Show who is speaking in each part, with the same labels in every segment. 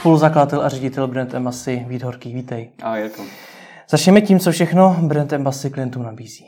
Speaker 1: spoluzakladatel a ředitel Brand Embassy Vít Horký. Vítej.
Speaker 2: Ahoj, Jirko.
Speaker 1: Začneme tím, co všechno Brand Embassy klientům nabízí.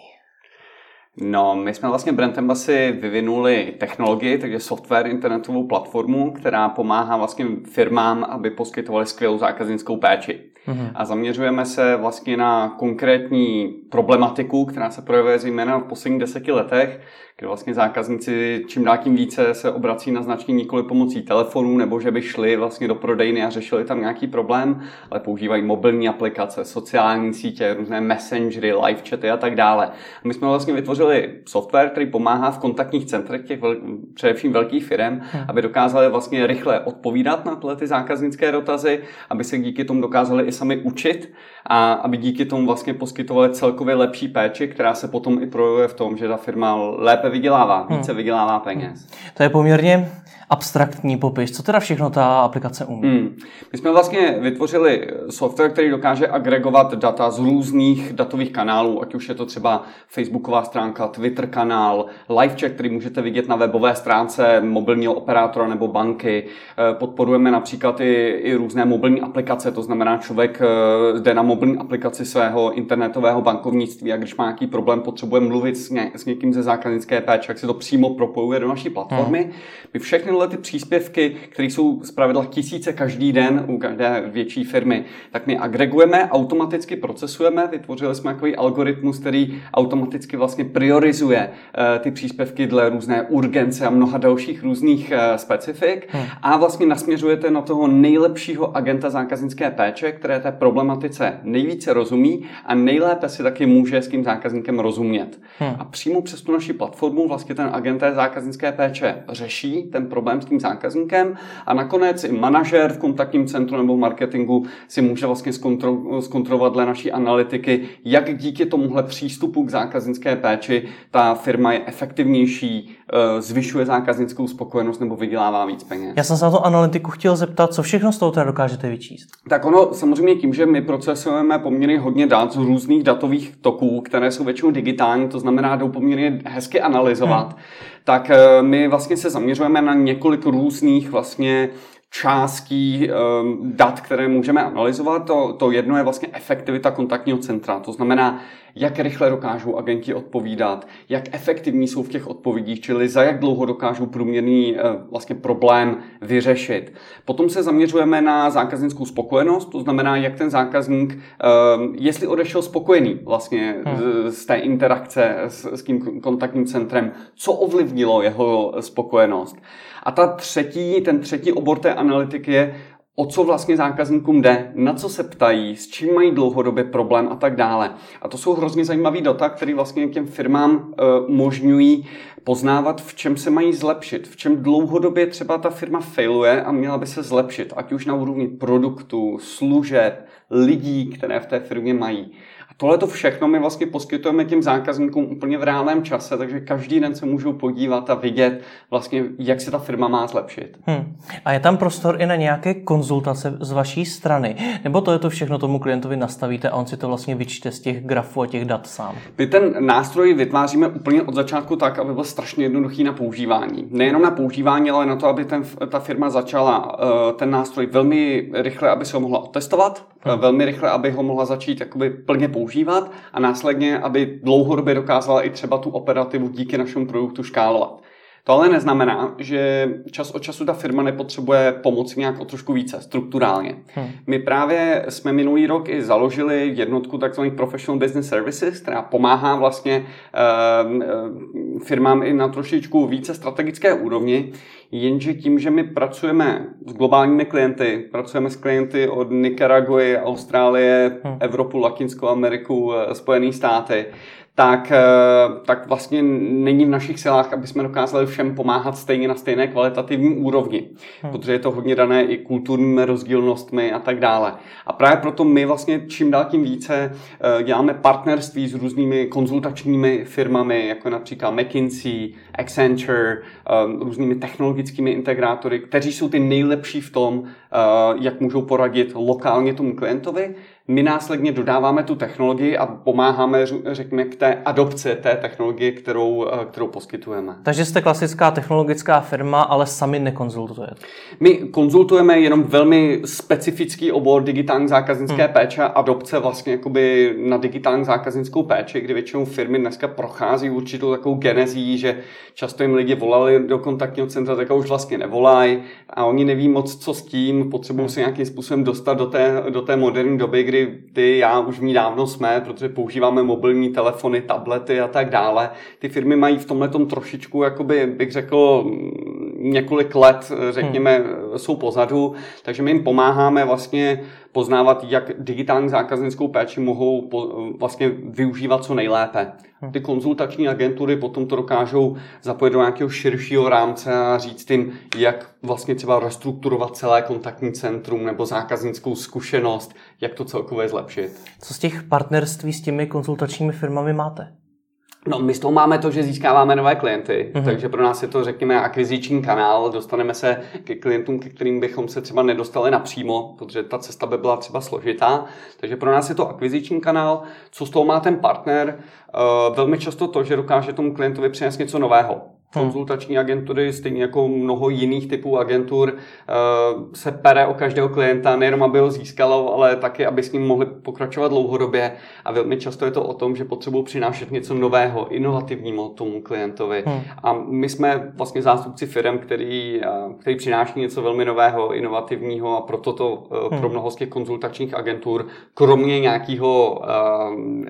Speaker 2: No, my jsme vlastně Brand Embassy vyvinuli technologii, takže software, internetovou platformu, která pomáhá vlastně firmám, aby poskytovali skvělou zákaznickou péči. Mm-hmm. A zaměřujeme se vlastně na konkrétní problematiku, která se projevuje zejména v posledních deseti letech, kdy vlastně zákazníci čím dál tím více se obrací na značky nikoli pomocí telefonů, nebo že by šli vlastně do prodejny a řešili tam nějaký problém, ale používají mobilní aplikace, sociální sítě, různé messengery, live chaty a tak dále. A my jsme vlastně vytvořili software, který pomáhá v kontaktních centrech těch vel, především velkých firm, hmm. aby dokázali vlastně rychle odpovídat na tyhle ty zákaznické dotazy, aby se díky tomu dokázali i sami učit a aby díky tomu vlastně poskytovali celkově lepší péči, která se potom i projevuje v tom, že ta firma lépe vydělává, více hmm. vydělává peněz.
Speaker 1: To je poměrně abstraktní popis. Co teda všechno ta aplikace umí? Hmm.
Speaker 2: My jsme vlastně vytvořili software, který dokáže agregovat data z různých datových kanálů, ať už je to třeba Facebooková stránka, Twitter kanál, live chat, který můžete vidět na webové stránce mobilního operátora nebo banky. Eh, podporujeme například i, i různé mobilní aplikace, to znamená, člověk eh, jde na mobilní aplikaci svého internetového bankovnictví a když má nějaký problém, potřebuje mluvit s, ně, s někým ze zákaznické péče, jak se to přímo propojuje do naší platformy. Hmm. My všechny tyhle ty příspěvky, které jsou zpravidla tisíce každý den u každé větší firmy, tak my agregujeme, automaticky procesujeme, vytvořili jsme takový algoritmus, který automaticky vlastně priorizuje uh, ty příspěvky dle různé urgence a mnoha dalších různých uh, specifik hmm. a vlastně nasměřujete na toho nejlepšího agenta zákaznické péče, které té problematice nejvíce rozumí a nejlépe si taky může s tím zákazníkem rozumět. Hmm. A přímo přes tu naši platformu vlastně ten agent té zákaznické péče řeší ten problém problém s tím zákazníkem a nakonec i manažer v kontaktním centru nebo v marketingu si může vlastně zkontro, zkontrolovat dle naší analytiky, jak díky tomuhle přístupu k zákaznické péči ta firma je efektivnější, zvyšuje zákaznickou spokojenost nebo vydělává víc peněz.
Speaker 1: Já jsem se na to analytiku chtěl zeptat, co všechno z toho teda dokážete vyčíst?
Speaker 2: Tak ono samozřejmě tím, že my procesujeme poměrně hodně dat z různých datových toků, které jsou většinou digitální, to znamená, jdou poměrně hezky analyzovat, hmm tak eh, my vlastně se zaměřujeme na několik různých vlastně částí um, dat, které můžeme analyzovat. To, to jedno je vlastně efektivita kontaktního centra. To znamená, jak rychle dokážou agenti odpovídat, jak efektivní jsou v těch odpovědích, čili za jak dlouho dokážou průměrný uh, vlastně problém vyřešit. Potom se zaměřujeme na zákaznickou spokojenost, to znamená, jak ten zákazník, um, jestli odešel spokojený vlastně hmm. z, z té interakce s, s tím kontaktním centrem, co ovlivnilo jeho spokojenost. A ta třetí, ten třetí obor té analytiky je, o co vlastně zákazníkům jde, na co se ptají, s čím mají dlouhodobě problém a tak dále. A to jsou hrozně zajímavé data, které vlastně těm firmám uh, umožňují poznávat, v čem se mají zlepšit, v čem dlouhodobě třeba ta firma failuje a měla by se zlepšit, ať už na úrovni produktu, služeb, lidí, které v té firmě mají. A tohle to všechno my vlastně poskytujeme těm zákazníkům úplně v reálném čase, takže každý den se můžou podívat a vidět vlastně, jak se ta firma má zlepšit. Hmm.
Speaker 1: A je tam prostor i na nějaké konzultace z vaší strany? Nebo to je to všechno tomu klientovi nastavíte a on si to vlastně vyčte z těch grafů a těch dat sám?
Speaker 2: My ten nástroj vytváříme úplně od začátku tak, aby byl strašně jednoduchý na používání. Nejenom na používání, ale na to, aby ten, ta firma začala uh, ten nástroj velmi rychle, aby se ho mohla otestovat, hmm. velmi rychle, aby ho mohla začít jakoby plně používat používat a následně, aby dlouhodobě dokázala i třeba tu operativu díky našemu produktu škálovat. To ale neznamená, že čas od času ta firma nepotřebuje pomoc nějak o trošku více, strukturálně. Hmm. My právě jsme minulý rok i založili jednotku tzv. Professional Business Services, která pomáhá vlastně uh, firmám i na trošičku více strategické úrovni, jenže tím, že my pracujeme s globálními klienty, pracujeme s klienty od Nicaraguy, Austrálie, hmm. Evropu, Latinskou Ameriku, eh, Spojené státy, eh, tak vlastně není v našich silách, aby jsme dokázali všem pomáhat stejně na stejné kvalitativní úrovni, hmm. protože je to hodně dané i kulturními rozdílnostmi a tak dále. A právě proto my vlastně čím dál tím více eh, děláme partnerství s různými konzultačními firmami, jako například McKinsey, Accenture, eh, různými technologickými integrátory, kteří jsou ty nejlepší v tom, jak můžou poradit lokálně tomu klientovi, my následně dodáváme tu technologii a pomáháme, řekněme, k té adopci té technologie, kterou, eh, kterou poskytujeme.
Speaker 1: Takže jste klasická technologická firma, ale sami nekonzultujete?
Speaker 2: My konzultujeme jenom velmi specifický obor digitální zákaznické hmm. péče a adopce vlastně jakoby na digitální zákaznickou péči, kdy většinou firmy dneska prochází určitou takovou genezí, že často jim lidi volali do kontaktního centra, tak už vlastně nevolají a oni neví moc, co s tím, potřebují se nějakým způsobem dostat do té, do té moderní doby, kdy ty, já už v ní dávno jsme, protože používáme mobilní telefony, tablety a tak dále. Ty firmy mají v tomhle trošičku, jakoby bych řekl, několik let, řekněme, hmm. jsou pozadu, takže my jim pomáháme vlastně poznávat, jak digitální zákaznickou péči mohou vlastně využívat co nejlépe. Ty konzultační agentury potom to dokážou zapojit do nějakého širšího rámce a říct jim, jak vlastně třeba restrukturovat celé kontaktní centrum nebo zákaznickou zkušenost, jak to celkově zlepšit.
Speaker 1: Co z těch partnerství s těmi konzultačními firmami máte?
Speaker 2: No, my z toho máme to, že získáváme nové klienty, mm-hmm. takže pro nás je to, řekněme, akviziční kanál, dostaneme se ke klientům, ke kterým bychom se třeba nedostali napřímo, protože ta cesta by byla třeba složitá, takže pro nás je to akviziční kanál. Co z toho má ten partner? Uh, velmi často to, že dokáže tomu klientovi přinést něco nového. Hmm. Konzultační agentury, stejně jako mnoho jiných typů agentur, eh, se pere o každého klienta, nejenom aby ho získalo, ale taky, aby s ním mohli pokračovat dlouhodobě. A velmi často je to o tom, že potřebují přinášet něco nového, inovativního tomu klientovi. Hmm. A my jsme vlastně zástupci firm, který, eh, který přináší něco velmi nového, inovativního a proto to eh, hmm. pro mnoho z těch konzultačních agentur, kromě nějakého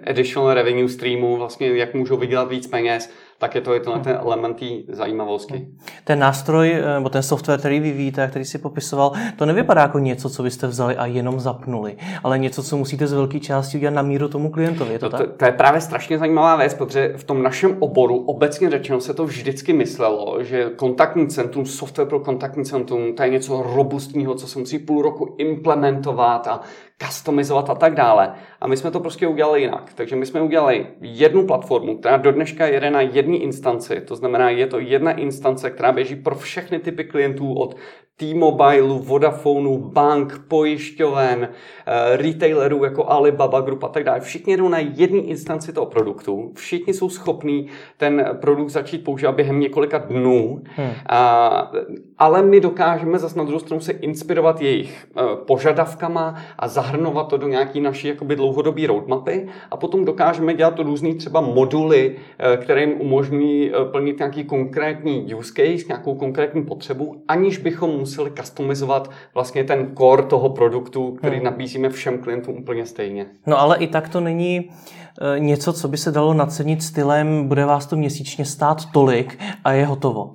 Speaker 2: additional revenue streamu, vlastně jak můžou vydělat víc peněz, tak je to, je to ten element té zajímavosti.
Speaker 1: Ten nástroj, eh, nebo ten software, který vyvíjíte, který si popisoval, to nevypadá jako něco, co byste vzali a jenom zapnuli, ale něco, co musíte z velké části udělat na míru tomu klientovi. Je to,
Speaker 2: no,
Speaker 1: tak?
Speaker 2: To, to je právě strašně zajímavá věc, protože v tom našem oboru obecně řečeno se to vždycky myslelo, že kontaktní centrum, software pro kontaktní centrum, to je něco robustního, co se musí půl roku implementovat a customizovat a tak dále. A my jsme to prostě udělali jinak. Takže my jsme udělali jednu platformu, která do dneška jede na jedné instanci. To znamená, je to jedna instance, která běží pro všechny typy klientů od T-Mobile, Vodafonu, bank, pojišťoven, eh, retailerů jako Alibaba Group a tak dále. Všichni jdou na jedné instanci toho produktu. Všichni jsou schopní ten produkt začít používat během několika dnů. Hmm. A, ale my dokážeme zase na druhou stranu se inspirovat jejich eh, požadavkama a zahrnovat to do nějaký naší jakoby dlouhodobý roadmapy a potom dokážeme dělat to různý třeba moduly, eh, které jim umožňují plnit nějaký konkrétní use case, nějakou konkrétní potřebu, aniž bychom museli customizovat vlastně ten core toho produktu, který hmm. nabízíme všem klientům úplně stejně.
Speaker 1: No ale i tak to není e, něco, co by se dalo nacenit stylem, bude vás to měsíčně stát tolik a je hotovo.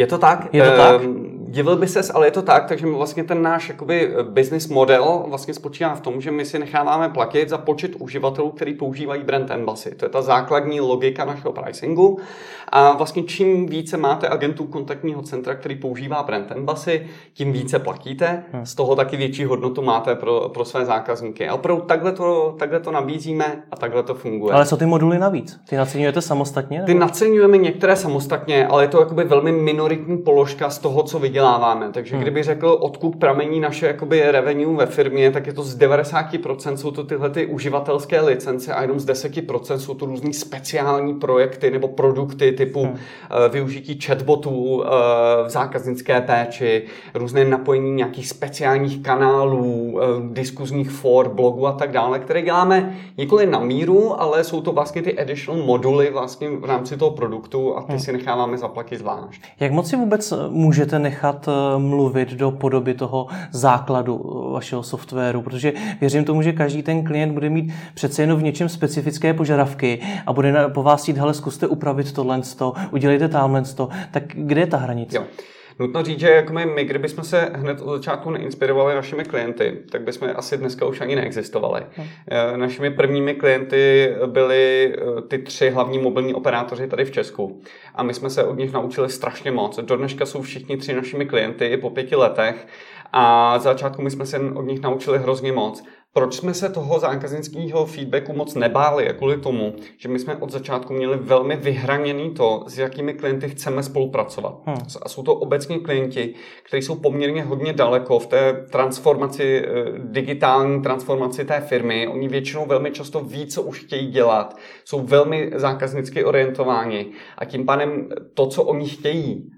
Speaker 2: Je to tak?
Speaker 1: Je to tak?
Speaker 2: Ehm, divil by ses, ale je to tak, takže vlastně ten náš jakoby business model vlastně spočívá v tom, že my si necháváme platit za počet uživatelů, který používají brand Embassy. To je ta základní logika našeho pricingu. A vlastně čím více máte agentů kontaktního centra, který používá brand Embassy, tím více platíte. Hmm. Z toho taky větší hodnotu máte pro, pro své zákazníky. A opravdu takhle to, takhle to nabízíme a takhle to funguje.
Speaker 1: Ale co ty moduly navíc? Ty naceňujete samostatně? Nebo?
Speaker 2: Ty naceňujeme některé samostatně, ale je to jakoby velmi minoritní položka z toho, co vyděláváme. Takže hmm. kdyby řekl, odkud pramení naše jakoby revenue ve firmě, tak je to z 90% jsou to tyhle ty uživatelské licence a jenom z 10% jsou to různý speciální projekty nebo produkty typu hmm. Eh, využití chatbotů eh, v zákaznické péči, různé napojení nějakých speciálních kanálů, eh, diskuzních for, blogů a tak dále, které děláme nikoli na míru, ale jsou to vlastně ty additional moduly vlastně v rámci toho produktu a ty hmm. si necháváme zaplatit zvlášť.
Speaker 1: Jak moc si vůbec můžete nechat mluvit do podoby toho základu vašeho softwaru? Protože věřím tomu, že každý ten klient bude mít přece jenom v něčem specifické požadavky a bude po vás jít, hele, zkuste upravit tohle, udělejte tamhle tak kde je ta hranice?
Speaker 2: Jo. Nutno říct, že jako my, my, kdybychom se hned od začátku neinspirovali našimi klienty, tak bychom asi dneska už ani neexistovali. Hmm. Našimi prvními klienty byli eh, ty tři hlavní mobilní operátoři tady v Česku. A my jsme se od nich naučili strašně moc. Do dneška jsou všichni tři našimi klienty po pěti letech. A za začátku my jsme se od nich naučili hrozně moc. Proč jsme se toho zákaznického feedbacku moc nebáli? Je kvůli tomu, že my jsme od začátku měli velmi vyhraněný to, s jakými klienty chceme spolupracovat. Hmm. A jsou to obecně klienti, kteří jsou poměrně hodně daleko v té transformaci, eh, digitální transformaci té firmy. Oni většinou velmi často ví, co už chtějí dělat, jsou velmi zákaznicky orientováni a tím pádem to, co oni chtějí,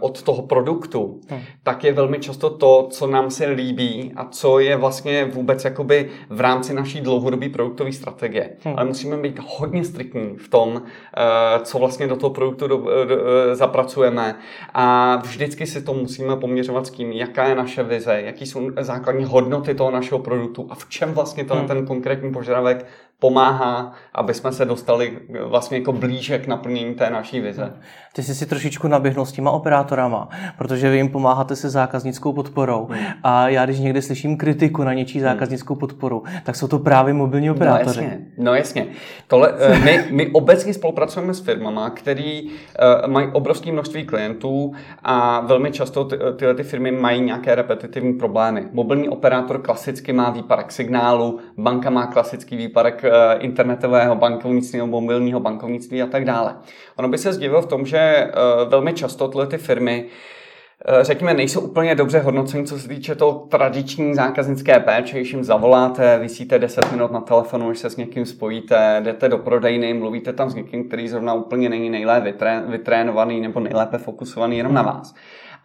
Speaker 2: od toho produktu, hmm. tak je velmi často to, co nám se líbí a co je vlastně vůbec jakoby v rámci naší dlouhodobé produktové strategie. Hmm. Ale musíme být hodně striktní v tom, eh, co vlastně do toho produktu do, do, eh, zapracujeme a vždycky si to musíme poměřovat s tím, jaká je naše vize, jaký jsou základní hodnoty toho našeho produktu a v čem vlastně ten, hmm. ten konkrétní požadavek pomáhá, aby jsme se dostali vlastně jako blíže k naplnění té naší vize.
Speaker 1: Ty jsi si trošičku naběhnul s těma operátorama, protože vy jim pomáháte se zákaznickou podporou. Hmm. A já, když někdy slyším kritiku na něčí hmm. zákaznickou podporu, tak jsou to právě mobilní operátoři.
Speaker 2: No jasně, no jasně. Tohle, eh, my, my obecně spolupracujeme s firmama, který uh, mají obrovské množství klientů a velmi často ty, tyhle ty firmy mají nějaké repetitivní problémy. Mobilní operátor klasicky má výparek signálu, banka má klasický výparek Eh, internetového bankovnictví, mobilního bankovnictví a tak dále. Ono by se zdivilo v tom, že eh, velmi často tyhle ty firmy eh, řekněme, nejsou úplně dobře hodnocení, co se týče toho tradiční zákaznické péče, když jim zavoláte, vysíte 10 minut na telefonu, když se s někým spojíte, jdete do prodejny, mluvíte tam s někým, který zrovna úplně není nejlépe vytrénovaný nebo nejlépe fokusovaný jenom na vás.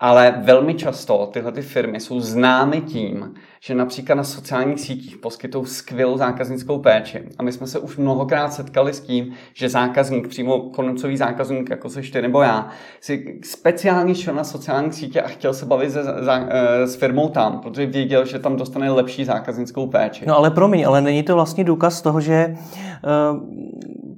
Speaker 2: Ale velmi často tyhle ty firmy jsou známy tím, že například na sociálních sítích poskytují skvělou zákaznickou péči. A my jsme se už mnohokrát setkali s tím, že zákazník, přímo koncový zákazník, jako se ty nebo já, si speciálně šel na sociální sítě a chtěl se bavit se, za, eh, s firmou tam, protože věděl, že tam dostane lepší zákaznickou péči.
Speaker 1: No ale promiň, ale není to vlastně důkaz toho, že uh,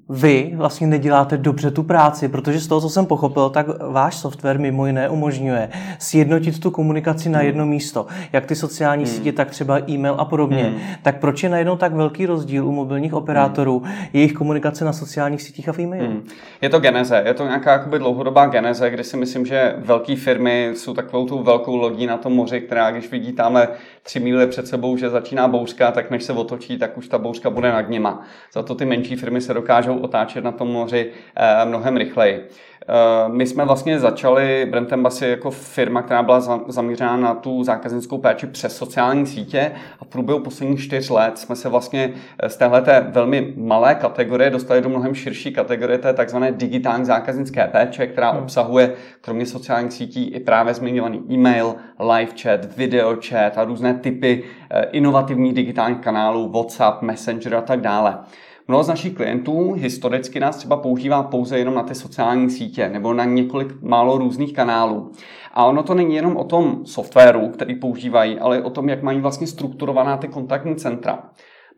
Speaker 1: vy vlastně neděláte dobře tu práci, protože z toho, co jsem pochopil, tak váš software mimo jiné umožňuje sjednotit tu komunikaci na hmm. jedno místo. Jak ty sociální hmm. sítě, tak třeba e-mail a podobně. Hmm. Tak proč je najednou tak velký rozdíl u mobilních operátorů, hmm. jejich komunikace na sociálních sítích a v e-mailu? Hmm.
Speaker 2: Je to geneze, je to nějaká jakoby dlouhodobá geneze, kdy si myslím, že velké firmy jsou takovou tu velkou lodí na tom moři, která když vidí tamhle tři míle před sebou, že začíná bouřka, tak než se otočí, tak už ta bouřka bude nad nima. Za to ty menší firmy se dokážou otáčet na tom moři eh, mnohem rychleji. Eh, my jsme vlastně začali Brand Embassy jako firma, která byla zaměřena na tu zákaznickou péči přes sociální sítě a v průběhu posledních čtyř let jsme se vlastně eh, z téhle velmi malé kategorie dostali do mnohem širší kategorie té takzvané digitální zákaznické péče, která hmm. obsahuje kromě sociálních sítí i právě zmiňovaný e-mail, live chat, video chat a různé typy inovativních digitálních kanálů, WhatsApp, Messenger a tak dále. Mnoho z našich klientů historicky nás třeba používá pouze jenom na ty sociální sítě nebo na několik málo různých kanálů. A ono to není jenom o tom softwaru, který používají, ale o tom, jak mají vlastně strukturovaná ty kontaktní centra.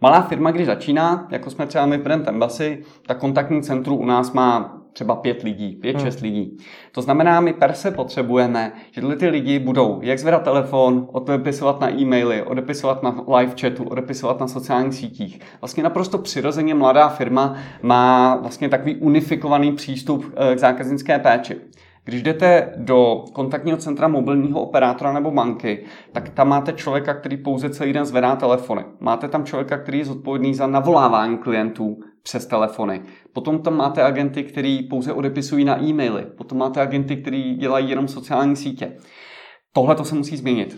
Speaker 2: Malá firma, když začíná, jako jsme třeba my v Brand Embassy, tak kontaktní centrum u nás má třeba pět lidí, pět, hmm. šest lidí. To znamená, my per se potřebujeme, že tyhle ty lidi budou jak zvedat telefon, odepisovat na e-maily, odepisovat na live chatu, odepisovat na sociálních sítích. Vlastně naprosto přirozeně mladá firma má vlastně takový unifikovaný přístup eh, k zákaznické péči. Když jdete do kontaktního centra mobilního operátora nebo banky, tak tam máte člověka, který pouze celý den zvedá telefony. Máte tam člověka, který je zodpovědný za navolávání klientů přes telefony. Potom tam máte agenty, kteří pouze odepisují na e-maily. Potom máte agenty, kteří dělají jenom sociální sítě. Tohle to se musí změnit.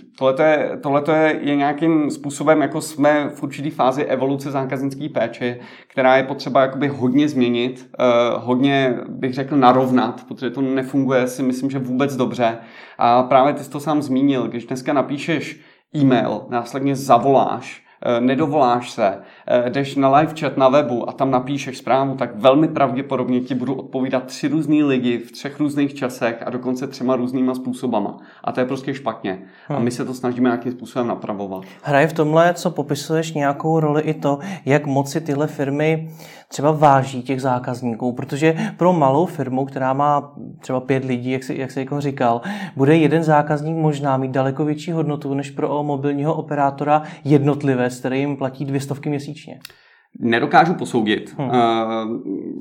Speaker 2: Tohle je, je nějakým způsobem, jako jsme v určitý fázi evoluce zákaznické péče, která je potřeba jakoby hodně změnit, uh, hodně bych řekl narovnat, protože to nefunguje si myslím, že vůbec dobře. A právě ty jsi to sám zmínil, když dneska napíšeš e-mail, následně zavoláš, Eh, nedovoláš se, eh, jdeš na live chat na webu a tam napíšeš zprávu, tak velmi pravděpodobně ti budou odpovídat tři různý lidi v třech různých časech a dokonce třema různýma způsobama. A to je prostě špatně. A hmm. my se to snažíme nějakým způsobem napravovat.
Speaker 1: Hraje v tomhle, co popisuješ, nějakou roli i to, jak moci tyhle firmy třeba váží těch zákazníků, protože pro malou firmu, která má třeba pět lidí, jak jsi, jak jsi jako říkal, bude jeden zákazník možná mít daleko větší hodnotu než pro mobilního operátora jednotlivec, který jim platí dvě stovky měsíčně.
Speaker 2: Nedokážu posoudit. Hmm.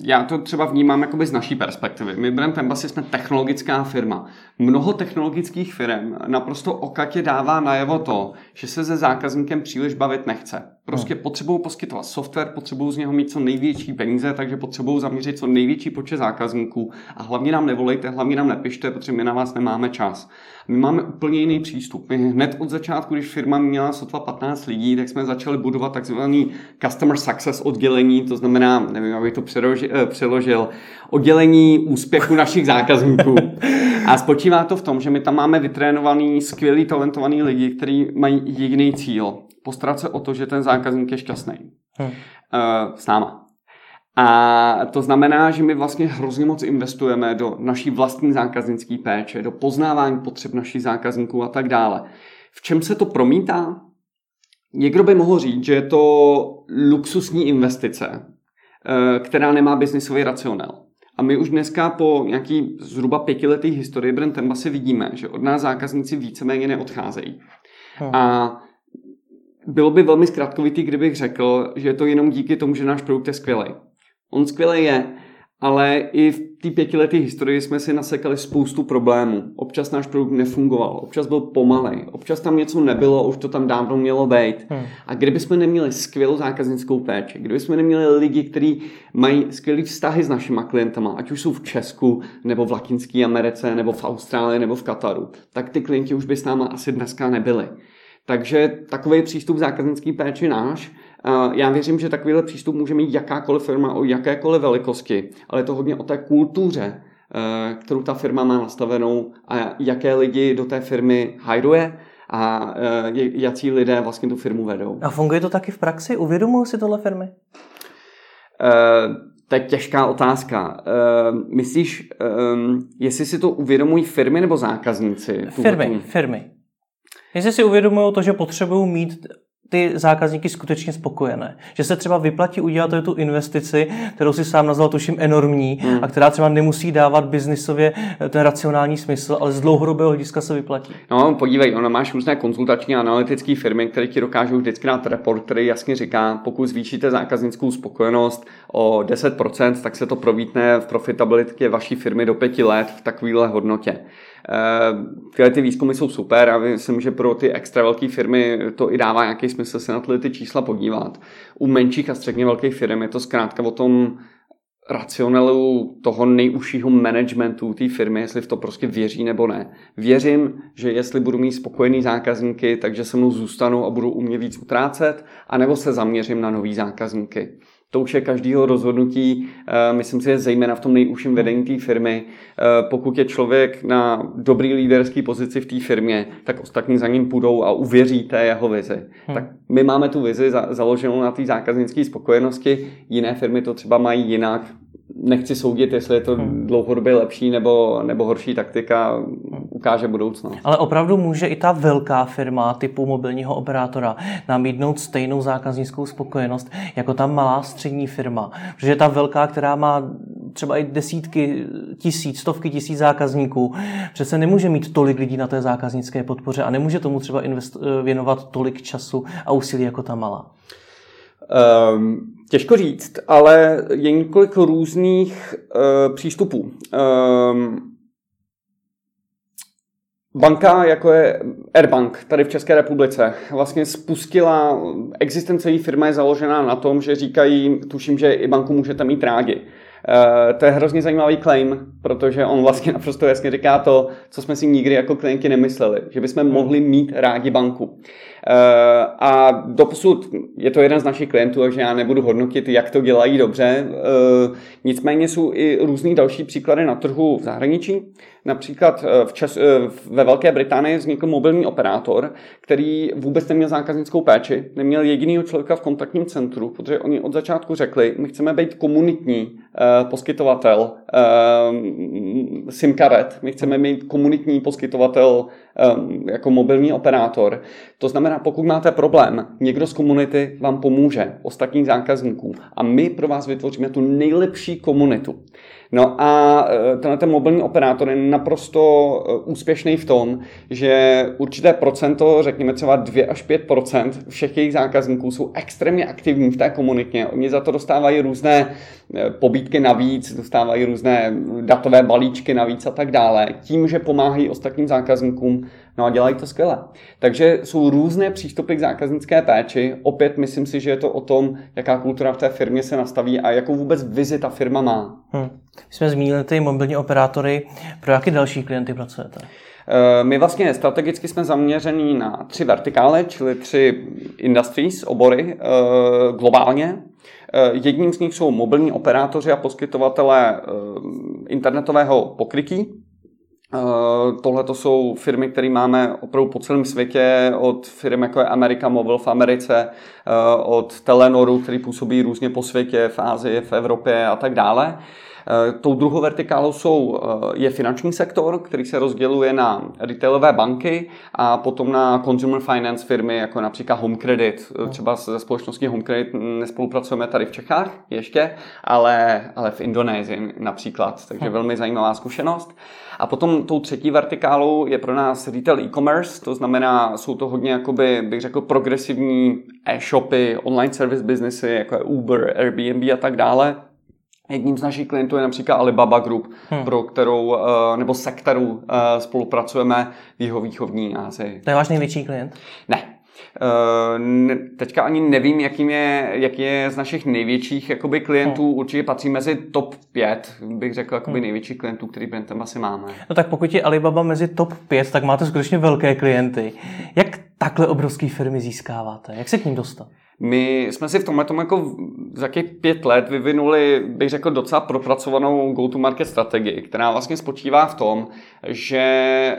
Speaker 2: Já to třeba vnímám jakoby z naší perspektivy. My Brand Embassy jsme technologická firma. Mnoho technologických firm naprosto okatě dává najevo to, že se se zákazníkem příliš bavit nechce. Prostě hmm. potřebují poskytovat software, potřebují z něho mít co největší peníze, takže potřebují zaměřit co největší počet zákazníků a hlavně nám nevolejte, hlavně nám nepište, protože my na vás nemáme čas. My máme úplně jiný přístup. My hned od začátku, když firma měla sotva 15 lidí, tak jsme začali budovat takzvaný Customer Success oddělení, to znamená, nevím, abych to eh, přeložil, oddělení úspěchu našich zákazníků. A spočívá to v tom, že my tam máme vytrénovaný, skvělý, talentovaný lidi, kteří mají jediný cíl. Postarat se o to, že ten zákazník je šťastný. Hmm. Uh, s náma. A to znamená, že my vlastně hrozně moc investujeme do naší vlastní zákaznické péče, do poznávání potřeb našich zákazníků a tak dále. V čem se to promítá? Někdo by mohl říct, že je to luxusní investice, eh, která nemá biznisový racionál. A my už dneska po nějaký zhruba pětiletý historii Brand Embassy vidíme, že od nás zákazníci víceméně neodcházejí. Hmm. A bylo by velmi zkrátkovitý, kdybych řekl, že je to jenom díky tomu, že náš produkt je skvělý. On skvělý je, ale i v té pětileté historii jsme si nasekali spoustu problémů. Občas náš produkt nefungoval, občas byl pomalej, občas tam něco nebylo, už to tam dávno mělo být. Hmm. A kdyby jsme neměli skvělou zákaznickou péči, kdyby jsme neměli lidi, kteří mají skvělé vztahy s našimi klientama, ať už jsou v Česku, nebo v Latinské Americe, nebo v Austrálii, nebo v Kataru, tak ty klienti už by s náma asi dneska nebyli. Takže takový přístup zákaznický péči náš já věřím, že takovýhle přístup může mít jakákoliv firma o jakékoliv velikosti, ale je to hodně o té kultuře, eh, kterou ta firma má nastavenou a jaké lidi do té firmy hajruje a eh, jaký lidé vlastně tu firmu vedou.
Speaker 1: A funguje to taky v praxi? Uvědomují si tohle firmy?
Speaker 2: Uh, to je těžká otázka. Uh, myslíš, um, jestli si to uvědomují firmy nebo zákazníci?
Speaker 1: Firmy, firmy. Jestli si uvědomují to, že potřebují mít ty zákazníky skutečně spokojené. Že se třeba vyplatí udělat tu investici, kterou si sám nazval tuším enormní hmm. a která třeba nemusí dávat biznisově eh, ten racionální smysl, ale z dlouhodobého hlediska se vyplatí.
Speaker 2: No, podívej, ona máš různé konzultační a analytické firmy, které ti dokážou vždycky dát report, který jasně říká, pokud zvýšíte zákaznickou spokojenost o 10%, tak se to provítne v profitabilitě vaší firmy do pěti let v takovéhle hodnotě. Eh, tyhle ty výzkumy jsou super a myslím, že pro ty extra velké firmy to i dává nějaký smysl se na tyhle ty čísla podívat. U menších a středně velkých firm je to zkrátka o tom racionelu toho nejužšího managementu té firmy, jestli v to prostě věří nebo ne. Věřím, že jestli budu mít spokojený zákazníky, takže se mnou zůstanou a budu umět víc utrácet, anebo se zaměřím na nový zákazníky to už je každého rozhodnutí, eh, myslím si, je zejména v tom nejužším vedení té firmy. Eh, pokud je člověk na dobrý líderský pozici v té firmě, tak ostatní za ním půjdou a uvěří té jeho vizi. Hmm. Tak my máme tu vizi založenou na té zákaznické spokojenosti, jiné firmy to třeba mají jinak, nechci soudit, jestli je to hmm. dlouhodobě lepší nebo, nebo horší taktika, ukáže budoucnost.
Speaker 1: Ale opravdu může i ta velká firma typu mobilního operátora nabídnout stejnou zákaznickou spokojenost jako ta malá střední firma. Protože ta velká, která má třeba i desítky tisíc, stovky tisíc zákazníků, přece nemůže mít tolik lidí na té zákaznické podpoře a nemůže tomu třeba invest, věnovat tolik času a úsilí jako ta malá.
Speaker 2: Um, těžko říct, ale je několik různých uh, přístupů. Um, Banka, jako je Airbank tady v České republice, vlastně spustila, existence její firmy je založená na tom, že říkají, tuším, že i banku můžete mít rádi. Uh, to je hrozně zajímavý claim, protože on vlastně naprosto jasně říká to, co jsme si nikdy jako klienti nemysleli, že bychom mohli mít rádi banku. A doposud je to jeden z našich klientů, takže já nebudu hodnotit, jak to dělají dobře. Eh, nicméně jsou i různý další příklady na trhu v zahraničí. Například eh, v Čes, ve Velké Británii vznikl mobilní operátor, který vůbec neměl zákaznickou péči, neměl jedinýho člověka v kontaktním centru, protože oni od začátku řekli, my chceme být komunitní poskytovatel SIM karet, my chceme mít komunitní poskytovatel jako mobilní operátor. To znamená, pokud máte problém, někdo z komunity vám pomůže, ostatních zákazníků a my pro vás vytvoříme tu nejlepší komunitu. No a e, tenhle ten mobilní operátor je naprosto e, úspěšný v tom, že určité procento, řekněme třeba 2 až 5% všech jejich zákazníků jsou extrémně aktivní v té komunitě. Oni za to dostávají různé e, pobídky navíc, dostávají různé datové balíčky navíc a tak dále. Tím, že pomáhají ostatním zákazníkům No a dělají to skvěle. Takže jsou různé přístupy k zákaznické péči. Opět myslím si, že je to o tom, jaká kultura v té firmě se nastaví a jakou vůbec vizi ta firma má. Hmm.
Speaker 1: Jsme zmínili ty mobilní operátory. Pro jaké další klienty pracujete?
Speaker 2: Eh, my vlastně strategicky jsme zaměření na tři vertikály, čili tři industries, obory eh, globálně. Eh, jedním z nich jsou mobilní operátoři a poskytovatelé internetového pokrytí, Tohle to jsou firmy, které máme opravdu po celém světě, od firm jako je America Mobile v Americe, od Telenoru, který působí různě po světě, v Ázii, v Evropě a tak dále. Eh, tou druhou vertikálou jsou, eh, je finanční sektor, který se rozděluje na retailové banky a potom na consumer finance firmy, jako například Home Credit. Eh, třeba se společností Home Credit nespolupracujeme tady v Čechách ještě, ale, ale v Indonésii například. Takže velmi zajímavá zkušenost. A potom tou třetí vertikálou je pro nás retail e-commerce, to znamená, jsou to hodně, jakoby, bych řekl, progresivní e-shopy, online service businessy, jako je Uber, Airbnb a tak dále, Jedním z našich klientů je například Alibaba Group, hmm. pro kterou, eh, nebo se kterou eh, spolupracujeme v jeho výchovní Asii.
Speaker 1: To je váš největší klient?
Speaker 2: Ne. Eh, teďka ani nevím, jakým je, jaký je z našich největších jakoby, klientů. Hmm. Určitě patří mezi top 5, bych řekl, jakoby, hmm. největších klientů, který brandem asi máme.
Speaker 1: No tak pokud je Alibaba mezi top 5, tak máte skutečně velké klienty. Jak takhle obrovské firmy získáváte? Jak se k ním dostat?
Speaker 2: My jsme si v tomhle tomu jako za těch pět let vyvinuli, bych řekl, docela propracovanou go-to-market strategii, která vlastně spočívá v tom, že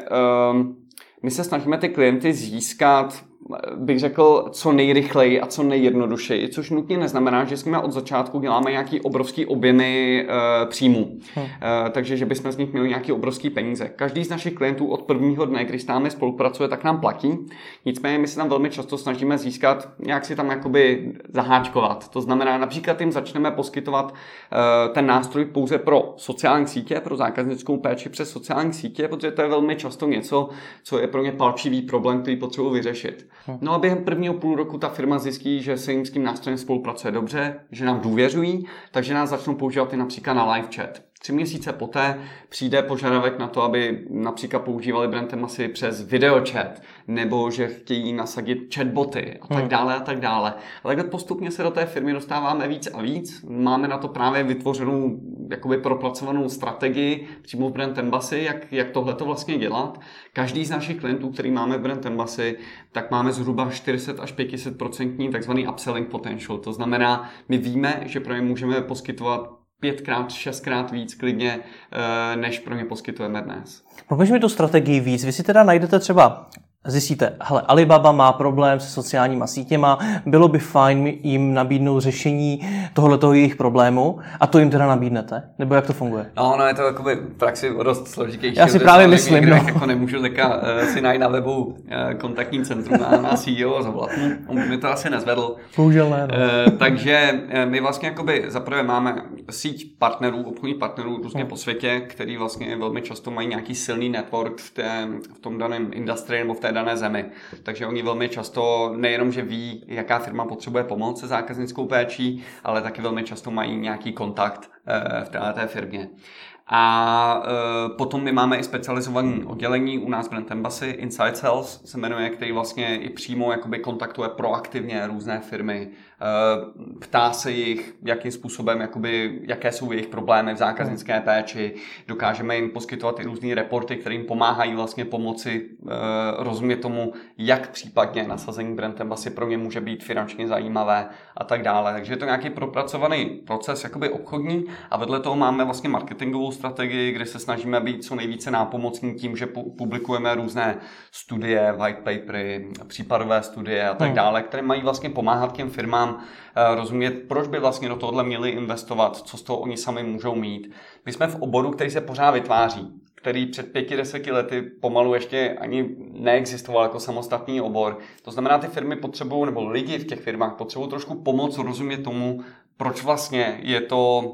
Speaker 2: um, my se snažíme ty klienty získat bych řekl, co nejrychleji a co nejjednodušeji, což nutně neznamená, že jsme od začátku děláme nějaký obrovský objemy e, příjmů. Hmm. E, takže, že bychom z nich měli nějaký obrovský peníze. Každý z našich klientů od prvního dne, když s námi spolupracuje, tak nám platí. Nicméně my se tam velmi často snažíme získat, nějak si tam jakoby zaháčkovat. To znamená, například jim začneme poskytovat e, ten nástroj pouze pro sociální sítě, pro zákaznickou péči přes sociální sítě, protože to je velmi často něco, co je pro ně palčivý problém, který potřebuji vyřešit. Hm. No a během prvního půl roku ta firma zjistí, že se jim s tím nástrojem spolupracuje dobře, že nám důvěřují, takže nás začnou používat i například na live chat. Tři měsíce poté přijde požadavek na to, aby například používali Brantem asi přes videochat, nebo že chtějí nasadit chatboty a tak hmm. dále a tak dále. Ale takhle postupně se do té firmy dostáváme víc a víc. Máme na to právě vytvořenou, jakoby propracovanou strategii přímo v Brand Embassy, jak, jak tohle to vlastně dělat. Každý z našich klientů, který máme v Brand Embassy, tak máme zhruba 40 až 500% takzvaný upselling potential. To znamená, my víme, že pro ně můžeme poskytovat pětkrát, šestkrát víc klidně, eh, než pro ně poskytujeme dnes.
Speaker 1: Proč mi tu strategii víc? Vy si teda najdete třeba zjistíte, hele, Alibaba má problém se sociálníma sítěma, bylo by fajn jim nabídnout řešení tohoto jejich problému a to jim teda nabídnete? Nebo jak to funguje?
Speaker 2: No, no je to jakoby v praxi dost složitější.
Speaker 1: Já si právě myslím, no.
Speaker 2: Jako nemůžu teďka uh, si najít na webu uh, kontaktní centrum na, na CEO a zavolat. On mi to asi nezvedl.
Speaker 1: Bohužel ne. No.
Speaker 2: Uh, takže uh, my vlastně jakoby zaprvé máme síť partnerů, obchodních partnerů různě no. po světě, který vlastně velmi často mají nějaký silný network v, té, v tom daném industrii nebo v té té dané zemi. Takže oni velmi často nejenom, že ví, jaká firma potřebuje pomoc se zákaznickou péčí, ale taky velmi často mají nějaký kontakt eh, v této firmě. A e, potom my máme i specializované oddělení u nás Brand Embassy, Inside Sales se jmenuje, který vlastně i přímo jakoby kontaktuje proaktivně různé firmy, ptá se jich, jakým způsobem, jakoby, jaké jsou jejich problémy v zákaznické péči, dokážeme jim poskytovat i různé reporty, které jim pomáhají vlastně pomoci e, rozumět tomu, jak případně nasazení Brand Embassy pro ně může být finančně zajímavé a tak dále. Takže je to nějaký propracovaný proces jakoby obchodní a vedle toho máme vlastně marketingovou strategii, kde se snažíme být co nejvíce nápomocní tím, že publikujeme různé studie, white papery, případové studie a tak hmm. dále, které mají vlastně pomáhat těm firmám uh, rozumět, proč by vlastně do tohohle měli investovat, co z toho oni sami můžou mít. My jsme v oboru, který se pořád vytváří který před pěti, deseti lety pomalu ještě ani neexistoval jako samostatný obor. To znamená, ty firmy potřebují, nebo lidi v těch firmách potřebují trošku pomoc rozumět tomu, proč vlastně je to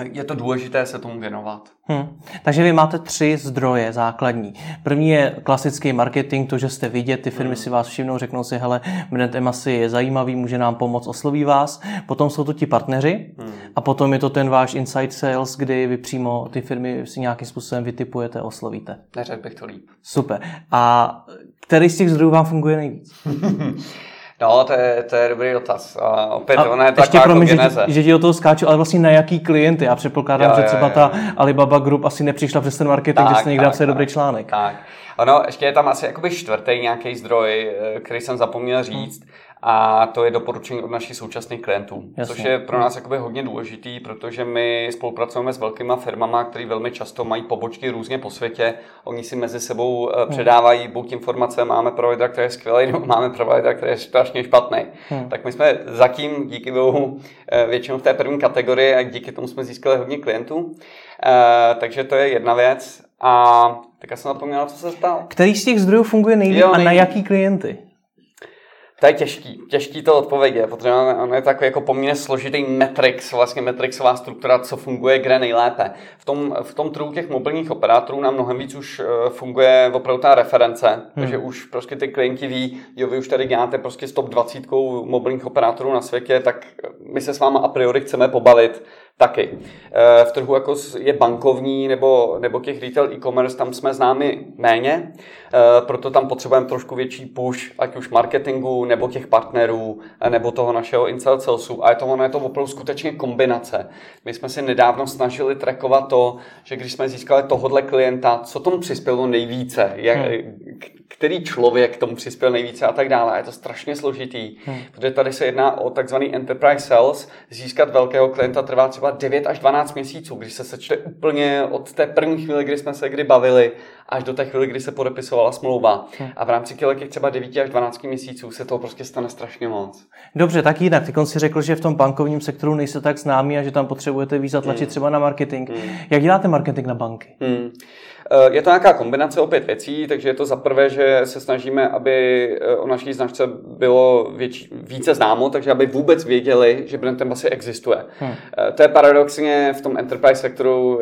Speaker 2: je to důležité se tomu věnovat.
Speaker 1: Hmm. Takže vy máte tři zdroje základní. První je klasický marketing, to, že jste vidět, ty firmy hmm. si vás všimnou, řeknou si, hele, brand Emasy je zajímavý, může nám pomoct, osloví vás. Potom jsou to ti partneři hmm. a potom je to ten váš inside sales, kdy vy přímo ty firmy si nějakým způsobem vytipujete, oslovíte.
Speaker 2: Neřekl bych to líp.
Speaker 1: Super. A který z těch zdrojů vám funguje nejvíc?
Speaker 2: No, to je, to je dobrý dotaz. A opět, a ona je ještě
Speaker 1: pro mě, že, že ti do toho skáču, ale vlastně na jaký klienty? Já předpokládám, jo, že třeba jo, jo. ta Alibaba Group asi nepřišla přes ten marketing, tak, že jste někde napsali dobrý článek.
Speaker 2: Tak. Ono, ještě je tam asi jakoby čtvrtý nějaký zdroj, eh, který jsem zapomněl říct. Hmm a to je doporučení od našich současných klientů, Jasně. což je pro nás jakoby hodně důležitý, protože my spolupracujeme s velkýma firmama, které velmi často mají pobočky různě po světě. Oni si mezi sebou eh, hmm. předávají buď informace, máme provider, který je skvělý, nebo máme provider, který je strašně špatný. Hmm. Tak my jsme zatím díky bohu eh, většinou v té první kategorii a díky tomu jsme získali hodně klientů. Eh, takže to je jedna věc. A tak já jsem zapomněl, co se stalo.
Speaker 1: Který z těch zdrojů funguje nejvíc a na jaký klienty?
Speaker 2: To je těžký, těžký to odpovědět, protože on je takový jako poměrně složitý metrix, vlastně metrixová struktura, co funguje kde nejlépe. V tom, v tom trhu těch mobilních operátorů nám mnohem víc už eh, funguje opravdu ta reference, hmm. takže už prostě ty klienti ví, jo, vy už tady děláte prostě s top 20 mobilních operátorů na světě, tak my se s váma a priori chceme pobavit taky. Eh, v trhu jako je bankovní nebo, nebo těch retail e-commerce, tam jsme známi méně, eh, proto tam potřebujeme trošku větší push, ať už marketingu, nebo těch partnerů, eh, nebo toho našeho inside salesu. A je to, ono je to opravdu skutečně kombinace. My jsme si nedávno snažili trackovat to, že když jsme získali tohodle klienta, co tomu přispělo nejvíce, jak, hmm. Který člověk tomu přispěl nejvíce a tak dále. Je to strašně složitý, hmm. protože tady se jedná o takzvaný enterprise sales. Získat velkého klienta trvá třeba 9 až 12 měsíců, když se sečte úplně od té první chvíle, kdy jsme se kdy bavili, až do té chvíle, kdy se podepisovala smlouva. Hmm. A v rámci těch třeba 9 až 12 měsíců se toho prostě stane strašně moc.
Speaker 1: Dobře, tak jinak. Ty si řekl, že v tom bankovním sektoru nejste tak známí a že tam potřebujete víc zatlačit hmm. třeba na marketing. Hmm. Jak děláte marketing na banky?
Speaker 2: Eh, je to nějaká kombinace opět věcí, takže je to za prvé, že se snažíme, aby eh, o naší značce bylo větší, více známo, takže aby vůbec věděli, že brand Embassy existuje. Hmm. Eh, to je paradoxně v tom enterprise sektoru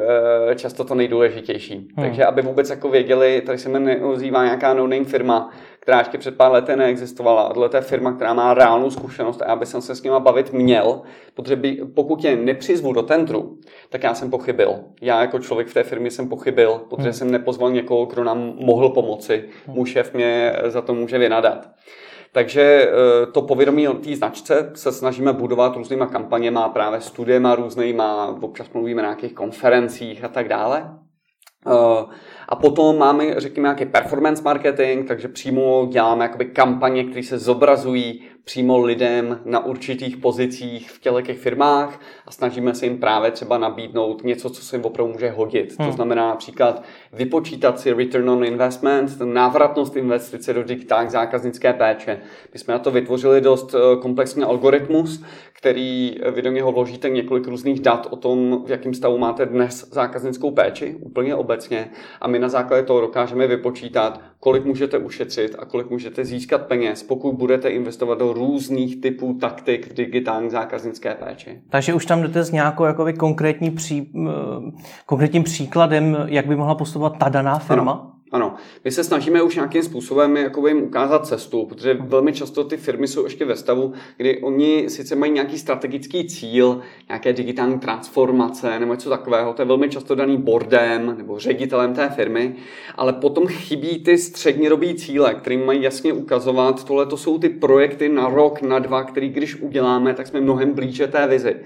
Speaker 2: často to nejdůležitější. Hmm. Takže aby vůbec jako věděli, tady se mi neozývá nějaká no-name firma, která ještě před pár lety neexistovala. A tohle je firma, která má reálnou zkušenost a já bych se s nima bavit měl, protože by, pokud je nepřizvu do tendru, tak já jsem pochybil. Já jako člověk v té firmě jsem pochybil, protože hmm. jsem nepozval někoho, kdo nám mohl pomoci. Hmm. Můj šéf mě za to může vynadat. Takže eh, to povědomí o té značce se snažíme budovat různýma kampaněma, právě studiema různýma, občas mluvíme na nějakých konferencích a tak dále. A potom máme, řekněme, nějaký performance marketing, takže přímo děláme jakoby kampaně, které se zobrazují přímo lidem na určitých pozicích v těle těch firmách a snažíme se jim právě třeba nabídnout něco, co se jim opravdu může hodit. Hmm. To znamená například vypočítat si return on investment, návratnost investice do digitální zákaznické péče. My jsme na to vytvořili dost eh, komplexní algoritmus, který eh, vy do něho vložíte několik různých dat o tom, v jakém stavu máte dnes zákaznickou péči, úplně obecně. A my na základě toho dokážeme vypočítat, kolik můžete ušetřit a kolik můžete získat peněz, pokud budete investovat do různých typů taktik v digitální zákaznické péči.
Speaker 1: Takže už tam jdete s nějakou konkrétní pří, konkrétním příkladem, jak by mohla postupovat تبغى تطلع دانا
Speaker 2: فيرما Ano, my se snažíme už nějakým způsobem jakoby jim ukázat cestu, protože velmi často ty firmy jsou ještě ve stavu, kdy oni sice mají nějaký strategický cíl, nějaké digitální transformace nebo něco takového, to je velmi často daný boardem nebo ředitelem té firmy, ale potom chybí ty střednědobí cíle, kterým mají jasně ukazovat, tohle to jsou ty projekty na rok, na dva, který když uděláme, tak jsme mnohem blíže té vizi.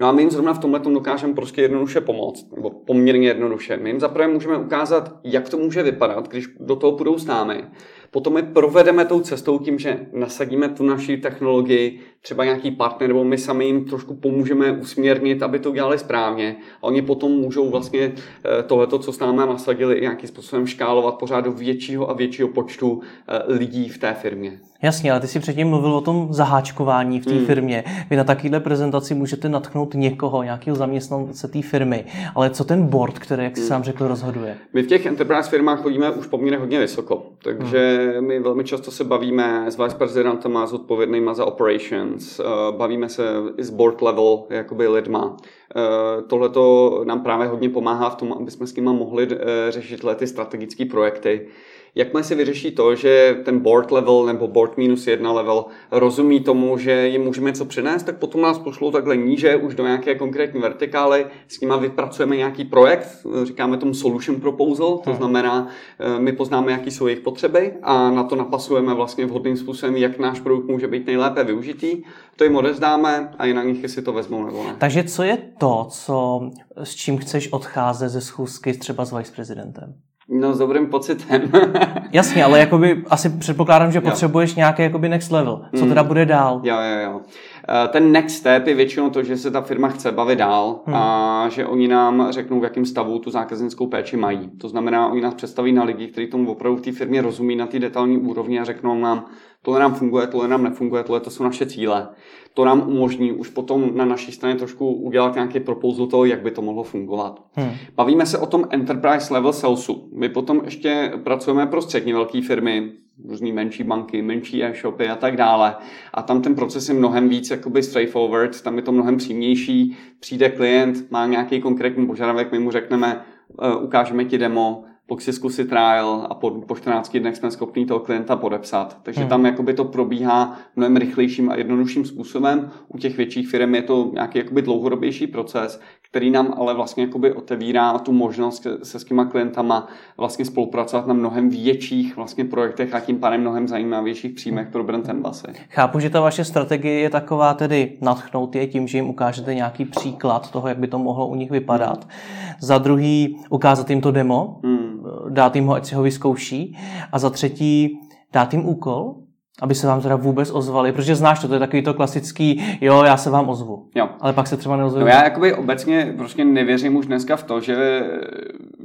Speaker 2: No a my jim zrovna v tomhle dokážeme prostě jednoduše pomoct, nebo poměrně jednoduše. My jim zaprvé můžeme ukázat, jak to může vypadat, když do toho půjdou s námi. Potom my provedeme tou cestou tím, že nasadíme tu naši technologii, třeba nějaký partner, nebo my sami jim trošku pomůžeme usměrnit, aby to udělali správně. A oni potom můžou vlastně eh, tohleto, co s námi nasadili, nějakým způsobem škálovat pořád do většího a většího počtu eh, lidí v té firmě.
Speaker 1: Jasně, ale ty si předtím mluvil o tom zaháčkování v té hmm. firmě. Vy na takovéhle prezentaci můžete natknout někoho, nějakého zaměstnance té firmy. Ale co ten board, který, jak jsi hmm. sám řekl, rozhoduje?
Speaker 2: My v těch enterprise firmách chodíme už poměrně hodně vysoko. Takže my velmi často se bavíme s vice prezidentama, s odpovědnýma za operations, eh, bavíme se i s board level, jakoby lidma. Eh, Tohle to nám právě hodně pomáhá v tom, aby jsme s nimi mohli eh, řešit ty strategické projekty. Jakmile se vyřeší to, že ten board level nebo board minus jedna level rozumí tomu, že jim můžeme něco přinést, tak potom nás pošlou takhle níže už do nějaké konkrétní vertikály, s nimi vypracujeme nějaký projekt, říkáme tomu solution proposal, to hmm. znamená, eh, my poznáme, jaký jsou jejich potřeby a na to napasujeme vlastně vhodným způsobem, jak náš produkt může být nejlépe využitý. To jim odezdáme a i na nich, jestli to vezmou nebo ne.
Speaker 1: Takže co je to, co, s čím chceš odcházet ze schůzky třeba s viceprezidentem?
Speaker 2: No s dobrým pocitem.
Speaker 1: Jasně, ale jakoby asi předpokládám, že jo. potřebuješ nějaký jakoby next level. Co mm. teda bude dál?
Speaker 2: Jo, jo, jo. Eh, ten next step je většinou to, že se ta firma chce bavit dál hmm. a že oni nám řeknou, v jakém stavu tu zákaznickou péči mají. To znamená, oni nás představí na lidi, kteří tomu opravdu v té firmě rozumí na té detailní úrovni a řeknou nám, tohle nám funguje, tohle nám nefunguje, tohle to jsou naše cíle. To nám umožní už potom na naší straně trošku udělat nějaký proposal toho, jak by to mohlo fungovat. Hmm. Bavíme se o tom enterprise level salesu. My potom ještě pracujeme pro středně velké firmy, různý menší banky, menší e-shopy a tak dále. A tam ten proces je mnohem víc jakoby straightforward, tam je to mnohem přímější. Přijde klient, má nějaký konkrétní požadavek, my mu řekneme, uh, ukážeme ti demo, zkusit trial a po, po 14 dnech jsme schopni toho klienta podepsat. Takže hmm. tam jakoby to probíhá mnohem rychlejším a jednodušším způsobem. U těch větších firm je to nějaký jakoby dlouhodobější proces, který nám ale vlastně jakoby otevírá tu možnost se s těma klientama vlastně spolupracovat na mnohem větších vlastně projektech a tím pádem mnohem zajímavějších příjmech pro brand Embassy.
Speaker 1: Chápu, že ta vaše strategie je taková tedy natchnout je tím, že jim ukážete nějaký příklad toho, jak by to mohlo u nich vypadat. Hmm. Za druhý ukázat jim to demo, hmm. Dát jim ho, ať si ho vyzkouší. A za třetí dát jim úkol, aby se vám teda vůbec ozvali, protože znáš to, to je takový to klasický, jo, já se vám ozvu.
Speaker 2: Jo.
Speaker 1: Ale pak se třeba neozvu.
Speaker 2: No já jakoby obecně prostě nevěřím už dneska v to, že,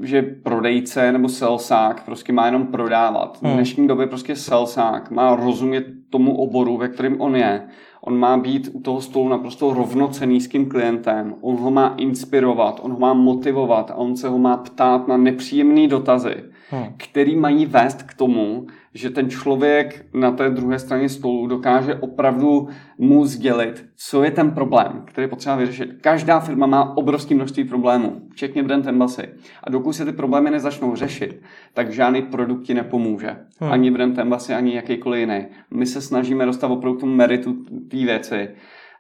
Speaker 2: že prodejce nebo salesák prostě má jenom prodávat. Hmm. V dnešní době prostě salesák má rozumět tomu oboru, ve kterém on je. On má být u toho stolu naprosto rovnocený s tím klientem. On ho má inspirovat, on ho má motivovat a on se ho má ptát na nepříjemné dotazy, hmm. který mají vést k tomu, že ten člověk na té druhé straně stolu dokáže opravdu mu sdělit, co je ten problém, který je potřeba vyřešit. Každá firma má obrovské množství problémů, včetně brand embassy. A dokud se ty problémy nezačnou řešit, tak žádný produkt ti nepomůže. Hmm. Ani brand embassy, ani jakýkoliv jiný. My se snažíme dostat opravdu k tomu meritu té věci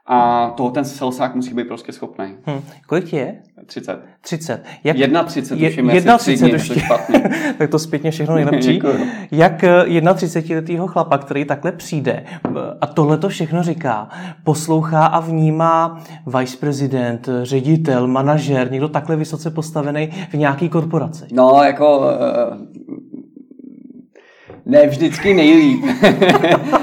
Speaker 2: a toho ten salesák musí být prostě schopný.
Speaker 1: Hmm. Kolik je?
Speaker 2: 30.
Speaker 1: 30.
Speaker 2: Jak, 31, tuším,
Speaker 1: jedna 30 už špatně. tak to zpětně všechno nejlepší. Jak 31 eh, chlapa, který takhle přijde a tohle to všechno říká, poslouchá a vnímá vice prezident, ředitel, manažer, někdo takhle vysoce postavený v nějaký korporaci?
Speaker 2: No, jako ne vždycky nejlíp.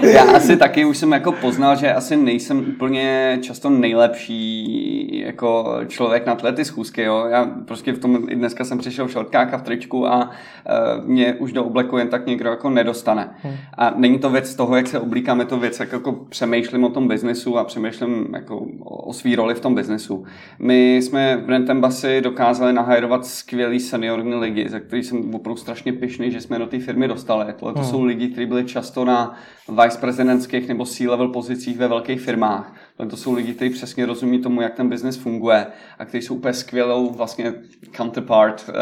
Speaker 2: Já asi taky už jsem jako poznal, že asi nejsem úplně často nejlepší jako člověk na ty schůzky. Jo. Já prostě v tom i dneska jsem přišel v šortkách a v tričku a uh, mě už do obleku jen tak někdo jako nedostane. Hmm. A není to věc toho, jak se oblíkám, je to věc, jak jako přemýšlím o tom biznesu a přemýšlím jako o svý roli v tom biznesu. My jsme v Brand Embassy dokázali nahajrovat skvělý seniorní lidi, za který jsem opravdu strašně pišný, že jsme do té firmy dostali. Tohle to hmm. jsou lidi, kteří byli často na vice prezidentských nebo C-level pozicích ve velkých firmách. To jsou lidi, kteří přesně rozumí tomu, jak ten biznis funguje a kteří jsou úplně skvělou vlastně counterpart uh,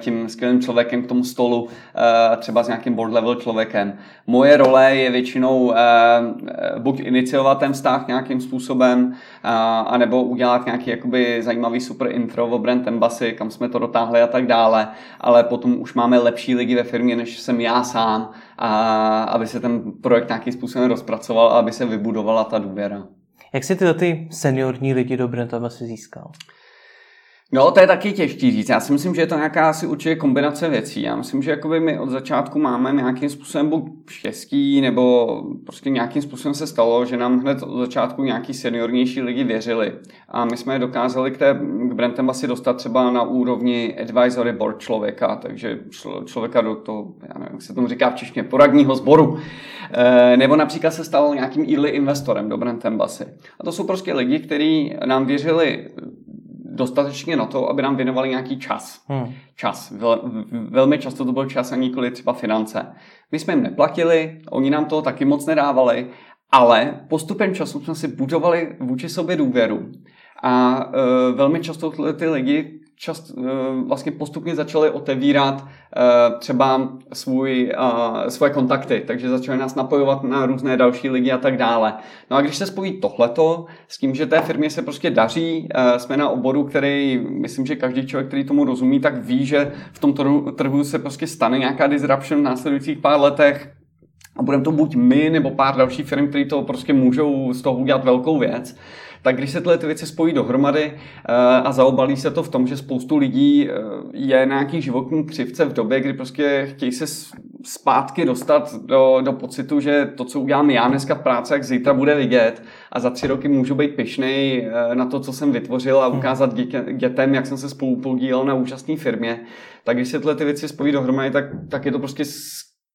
Speaker 2: tím skvělým člověkem k tomu stolu, uh, třeba s nějakým board level člověkem. Moje role je většinou uh, buď iniciovat ten vztah nějakým způsobem, anebo udělat nějaký jakoby zajímavý super intro o brand Embassy, kam jsme to dotáhli a tak dále, ale potom už máme lepší lidi ve firmě, než jsem já sám, a aby se ten projekt nějakým způsobem rozpracoval a aby se vybudovala ta důvěra.
Speaker 1: Jak si tyhle ty seniorní lidi do Brentama si získal?
Speaker 2: No, to je taky těžký říct. Já si myslím, že je to nějaká asi určitě kombinace věcí. Já myslím, že jakoby my od začátku máme nějakým způsobem buď štěstí, nebo prostě nějakým způsobem se stalo, že nám hned od začátku nějaký seniornější lidi věřili. A my jsme je dokázali k, té, k Brentem asi dostat třeba na úrovni advisory board člověka, takže člověka do toho, já nevím, jak se tomu říká v češtině, poradního sboru. E, nebo například se stal nějakým early investorem do Brent Embassy. A to jsou prostě lidi, kteří nám věřili dostatečně na to, aby nám věnovali nějaký čas. Hmm. Čas. Vel, velmi často to byl čas a nikoli třeba finance. My jsme jim neplatili, oni nám toho taky moc nedávali, ale postupem času jsme si budovali vůči sobě důvěru. A e, velmi často ty lidi čas, eh, vlastně postupně začali otevírat eh, třeba svůj, eh, svoje kontakty, takže začali nás napojovat na různé další lidi a tak dále. No a když se spojí tohleto s tím, že té firmě se prostě daří, jsme na oboru, který myslím, že každý člověk, který tomu rozumí, tak ví, že v tom trhu se prostě stane nějaká disruption v následujících pár letech, a budeme to buď my, nebo pár dalších firm, které to prostě můžou z toho udělat velkou věc tak když se tyhle ty věci spojí dohromady eh, a zaobalí se to v tom, že spoustu lidí eh, je na nějaký životní křivce v době, kdy prostě chtějí se zpátky dostat do, do pocitu, že to, co udělám já dneska v práci, jak zítra bude vidět a za tři roky můžu být pišnej eh, na to, co jsem vytvořil a ukázat dětem, jak jsem se spolu podílel na účastní firmě, tak když se tyhle ty věci spojí dohromady, tak, tak je to prostě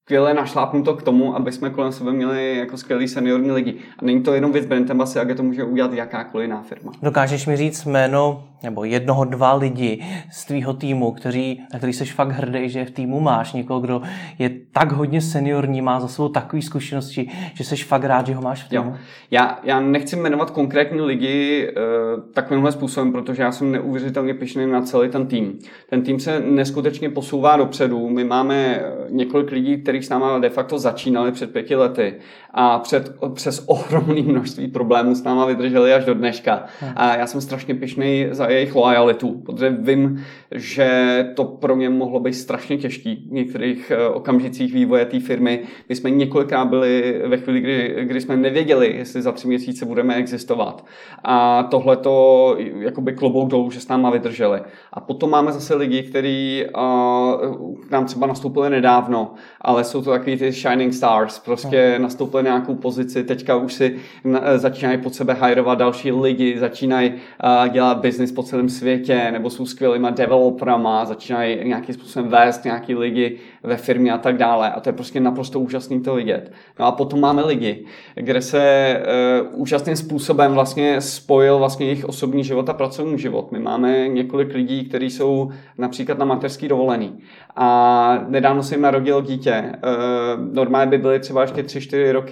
Speaker 2: skvěle našlápnuto k tomu, aby jsme kolem sebe měli jako skvělý seniorní lidi. A není to jenom věc Brentembasy, jak to může udělat jakákoliv jiná firma.
Speaker 1: Dokážeš mi říct jméno nebo jednoho, dva lidi z tvýho týmu, kteří, na který jsi fakt hrdý, že v týmu máš někoho, kdo je tak hodně seniorní, má za sebou takové zkušenosti, že jsi fakt rád, že ho máš v týmu? Jo.
Speaker 2: Já, já nechci jmenovat konkrétní lidi uh, takovýmhle způsobem, protože já jsem neuvěřitelně pišný na celý ten tým. Ten tým se neskutečně posouvá dopředu. My máme několik lidí, kteří s náma de facto začínali před pěti lety a před, přes ohromné množství problémů s náma vydrželi až do dneška. Hmm. A já jsem strašně pišný za jejich loajalitu, protože vím, že to pro mě mohlo být strašně těžký v některých eh, okamžicích vývoje té firmy. My jsme několikrát byli ve chvíli, kdy, kdy jsme nevěděli, jestli za tři měsíce budeme existovat. A tohle to jakoby klobouk dolů, že s náma vydrželi. A potom máme zase lidi, kteří uh, k nám třeba nastoupili nedávno, ale jsou to takový ty shining stars, prostě hmm. Nastoupili nějakou pozici, teďka už si začínají pod sebe hajrovat další lidi, začínají uh, dělat business po celém světě, nebo jsou skvělýma developerama, začínají nějakým způsobem vést nějaký lidi ve firmě a tak dále. A to je prostě naprosto úžasný to vidět. No a potom máme lidi, kde se uh, úžasným způsobem vlastně spojil vlastně jejich osobní život a pracovní život. My máme několik lidí, kteří jsou například na mateřský dovolený. A nedávno se jim narodilo dítě. Normálně by byli třeba ještě 3-4 roky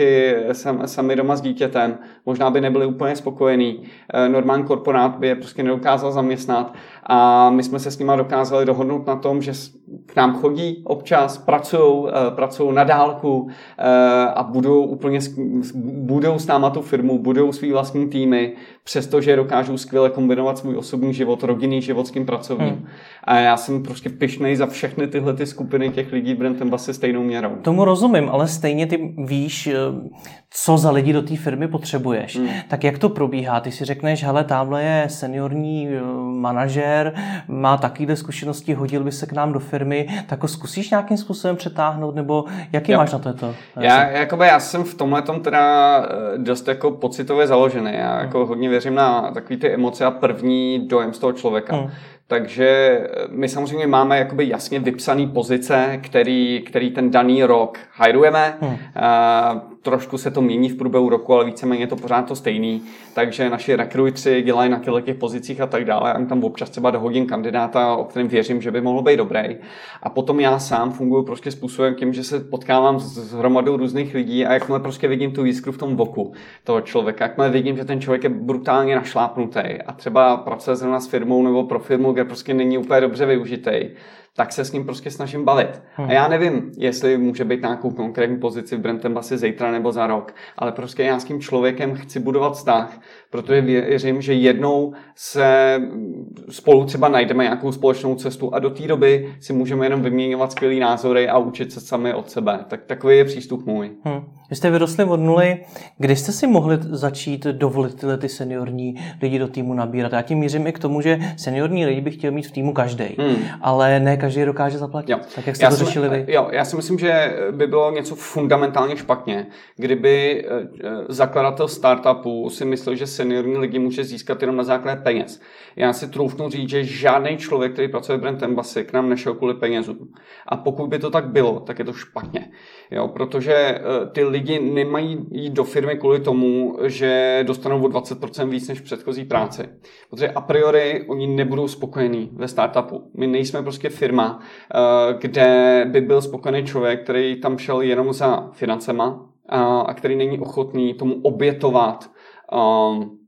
Speaker 2: sam, sami doma s dítětem. Možná by nebyli úplně spokojení. Uh, normální korporát by je prostě nedokázal zaměstnat a my jsme se s nimi dokázali dohodnout na tom, že k nám chodí občas, pracují, eh, pracují na dálku eh, a budou úplně, budou s náma tu firmu, budou svý vlastní týmy, přestože dokážou skvěle kombinovat svůj osobní život, rodinný život s tím pracovním. Hmm. A já jsem prostě pišnej za všechny tyhle ty skupiny těch lidí Brentem Basy stejnou měrou.
Speaker 1: Tomu rozumím, ale stejně ty víš, eh, co za lidi do té firmy potřebuješ. Hmm. Tak jak to probíhá? Ty si řekneš, hele, tamhle je seniorní manažer, má takovýhle zkušenosti, hodil by se k nám do firmy, tak ho zkusíš nějakým způsobem přetáhnout, nebo jaký jo. máš na to? to
Speaker 2: já, jakoby, já jsem v tomhle tom teda eh, dost jako pocitově založený. Já hmm. jako hodně věřím na takový ty emoce a první dojem z toho člověka. Hmm. Takže eh, my samozřejmě máme jakoby jasně vypsané pozice, který, který ten daný rok hajrujeme. Hmm. Uh, trošku se to mění v průběhu roku, ale víceméně je to pořád to stejný. Takže naši rekrutři dělají na těch pozicích a tak dále. A tam občas třeba dohodím kandidáta, o kterém věřím, že by mohl být dobrý. A potom já sám funguji prostě způsobem tím, že se potkávám s hromadou různých lidí a jakmile prostě vidím tu jiskru v tom boku toho člověka, jakmile vidím, že ten člověk je brutálně našlápnutý a třeba pracuje zrovna s firmou nebo pro firmu, kde prostě není úplně dobře využitý, tak se s ním prostě snažím bavit. Hmm. A já nevím, jestli může být nějakou konkrétní pozici v Brentem asi zítra nebo za rok, ale prostě já s tím člověkem chci budovat vztah, protože věřím, že jednou se spolu třeba najdeme nějakou společnou cestu a do té doby si můžeme jenom vyměňovat skvělé názory a učit se sami od sebe. Tak takový je přístup můj. Hmm.
Speaker 1: Vy jste vyrostli od nuly. Kdy jste si mohli začít dovolit tyhle ty seniorní lidi do týmu nabírat? Já tím mířím i k tomu, že seniorní lidi by chtěl mít v týmu každý, hmm. ale ne každý dokáže zaplatit. Jo. Tak jak jste já to si, řešili vy?
Speaker 2: Jo, já si myslím, že by bylo něco fundamentálně špatně, kdyby eh, zakladatel startupu si myslel, že seniorní lidi může získat jenom na základě peněz. Já si troufnu říct, že žádný člověk, který pracuje v Brand Embassy, k nám nešel kvůli penězům. A pokud by to tak bylo, tak je to špatně. Jo, protože eh, ty lidi nemají jít do firmy kvůli tomu, že dostanou o 20% víc než v předchozí práci. Protože a priori oni nebudou spokojení ve startupu. My nejsme prostě firma, eh, kde by byl spokojený člověk, který tam šel jenom za financema a který není ochotný tomu obětovat um,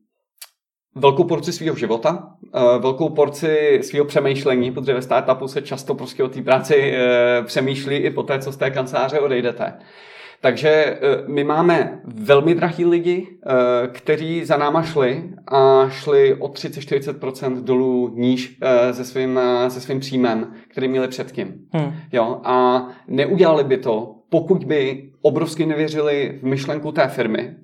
Speaker 2: velkou porci svého života, uh, velkou porci svého přemýšlení, protože ve startupu se často prostě o té práci uh, přemýšlí i po té, co z té kanceláře odejdete. Takže my máme velmi drahý lidi, kteří za náma šli a šli o 30-40% dolů níž se svým, se svým příjmem, který měli předtím. Hmm. Jo, a neudělali by to, pokud by obrovsky nevěřili v myšlenku té firmy,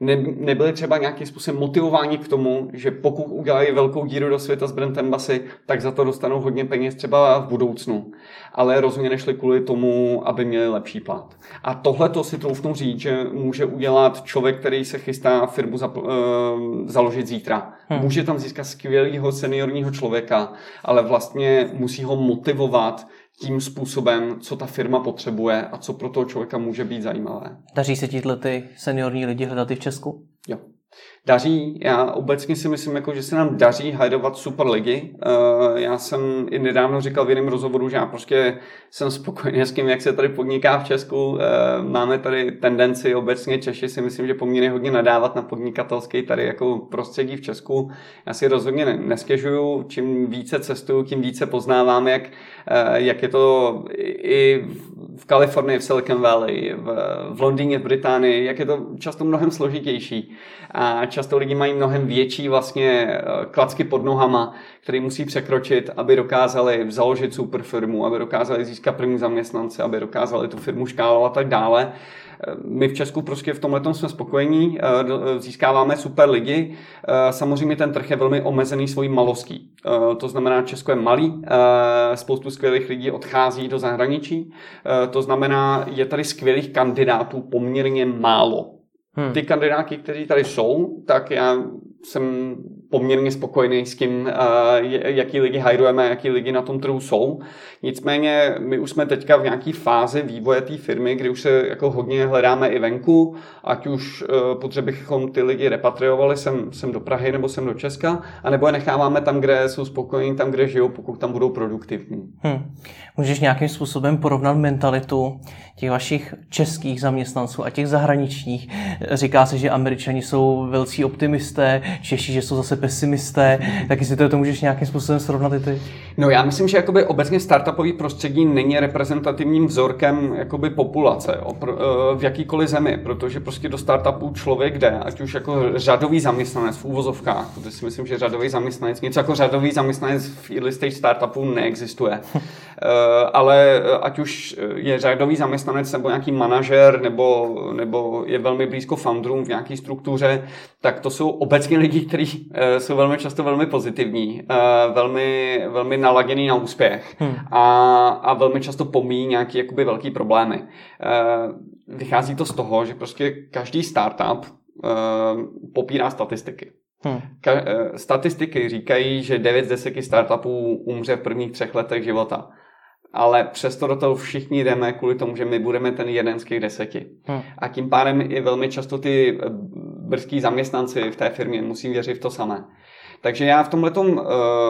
Speaker 2: ne, nebyli třeba nějakým způsobem motivováni k tomu, že pokud udělají velkou díru do světa s Brentem Basy, tak za to dostanou hodně peněz třeba v budoucnu. Ale rozhodně nešli kvůli tomu, aby měli lepší plat. A tohle to si troufnu říct, že může udělat člověk, který se chystá firmu za, uh, založit zítra. Hmm. Může tam získat skvělého seniorního člověka, ale vlastně musí ho motivovat tím způsobem, co ta firma potřebuje a co pro toho člověka může být zajímavé.
Speaker 1: Daří se tíhle ty seniorní lidi hledat i v Česku?
Speaker 2: Jo daří. Já obecně si myslím, jako, že se nám daří super ligy. Uh, já jsem i nedávno říkal v jiném rozhovoru, že já prostě jsem spokojený s tím, jak se tady podniká v Česku. Uh, máme tady tendenci obecně Češi si myslím, že poměrně hodně nadávat na podnikatelský tady jako prostředí v Česku. Já si rozhodně nestěžuju. Čím více cestuju, tím více poznávám, jak, uh, jak je to i v Kalifornii, v Silicon Valley, v, v Londýně, v Británii, jak je to často mnohem složitější. A často lidi mají mnohem větší vlastně eh, klacky pod nohama, které musí překročit, aby dokázali založit super firmu, aby dokázali získat první zaměstnance, aby dokázali tu firmu škálovat a tak dále. Eh, my v Česku prostě v tomhle jsme spokojení, eh, získáváme super lidi. Samozřejmě ten trh je velmi omezený svojí malostí. To znamená, Česko je malý, spoustu skvělých lidí odchází do zahraničí. To znamená, je tady skvělých kandidátů poměrně málo. Hmm. Ty kandidáti, kteří tady jsou, tak já jsem poměrně spokojený s tím, jaký lidi hajrujeme, jaký lidi na tom trhu jsou. Nicméně my už jsme teďka v nějaké fázi vývoje té firmy, kdy už se jako hodně hledáme i venku, ať už e, protože bychom ty lidi repatriovali sem, sem do Prahy nebo sem do Česka, anebo je necháváme tam, kde jsou spokojení, tam, kde žijou, pokud tam budou produktivní. Hmm.
Speaker 1: Můžeš nějakým způsobem porovnat mentalitu těch vašich českých zaměstnanců a těch zahraničních? Říká se, že američani jsou velcí optimisté, Češi, že jsou zase pesimisté, tak jestli to, můžeš nějakým způsobem srovnat i ty?
Speaker 2: No já myslím, že jakoby obecně startupový prostředí není reprezentativním vzorkem jakoby populace jo, eh, v jakýkoliv zemi, protože prostě do startupů člověk jde, ať už jako řadový zaměstnanec v úvozovkách, protože si myslím, že řadový zaměstnanec, něco jako řadový zaměstnanec v early stage startupu neexistuje. Eh, ale ať už je řadový zaměstnanec nebo nějaký manažer, nebo, nebo je velmi blízko founderům v nějaké struktuře, tak to jsou obecně lidi, kteří eh, jsou velmi často velmi pozitivní, eh, velmi, velmi naladěný na úspěch hmm. a, a velmi často pomíjí nějaké jakoby velký problémy. Vychází to z toho, že prostě každý startup popírá statistiky. Hmm. Ka- statistiky říkají, že 9 z 10 startupů umře v prvních třech letech života ale přesto do toho všichni jdeme kvůli tomu, že my budeme ten jeden z těch deseti. Hmm. A tím pádem i velmi často ty eh, brzký zaměstnanci v té firmě musí věřit v to samé. Takže já v tomhle uh,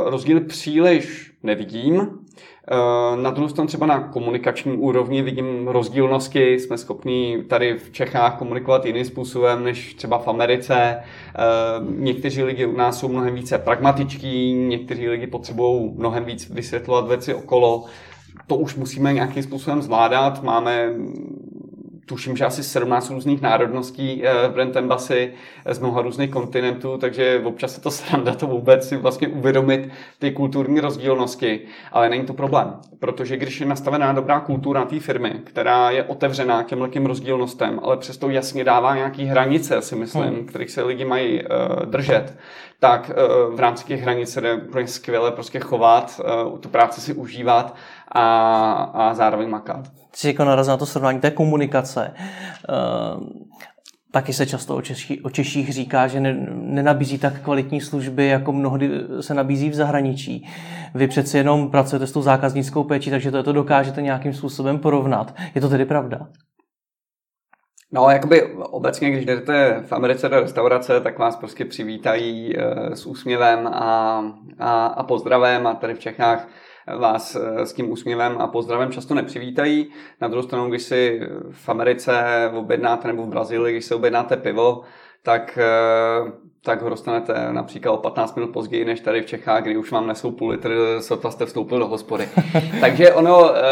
Speaker 2: rozdíl příliš nevidím. Uh, na druhou stranu třeba na komunikační úrovni vidím rozdílnosti. Jsme schopni tady v Čechách komunikovat jiným způsobem než třeba v Americe. Uh, někteří lidi u nás jsou mnohem více pragmatičtí, někteří lidi potřebují mnohem víc vysvětlovat věci okolo to už musíme nějakým způsobem zvládat. Máme tuším, že asi 17 různých národností eh, v Brentembasi eh, z mnoha různých kontinentů, takže občas se to sranda to vůbec si vlastně uvědomit ty kulturní rozdílnosti, ale není to problém, protože když je nastavená dobrá kultura té firmy, která je otevřená těm rozdílnostem, ale přesto jasně dává nějaký hranice, si myslím, hmm. kterých se lidi mají uh, držet, tak uh, v rámci těch hranic se jde skvěle prostě chovat, uh, tu práci si užívat a, a zároveň makat.
Speaker 1: Jsi jako narazil na to srovnání té komunikace. Uh, taky se často o, Češi, o Češích říká, že ne, nenabízí tak kvalitní služby, jako mnohdy se nabízí v zahraničí. Vy přeci jenom pracujete s tou zákaznickou péčí, takže to, to dokážete nějakým způsobem porovnat. Je to tedy pravda?
Speaker 2: No, jakoby obecně, když jdete v Americe do restaurace, tak vás prostě přivítají uh, s úsměvem a, a, a pozdravem a tady v Čechách vás uh, s tím úsměvem a pozdravem často nepřivítají. Na druhou stranu, když si v Americe objednáte nebo v Brazílii, když si objednáte pivo, tak uh, tak ho dostanete například o 15 minut později než tady v Čechách, kdy už vám nesou půl litr, sotva jste vstoupil do hospody. Takže ono eh,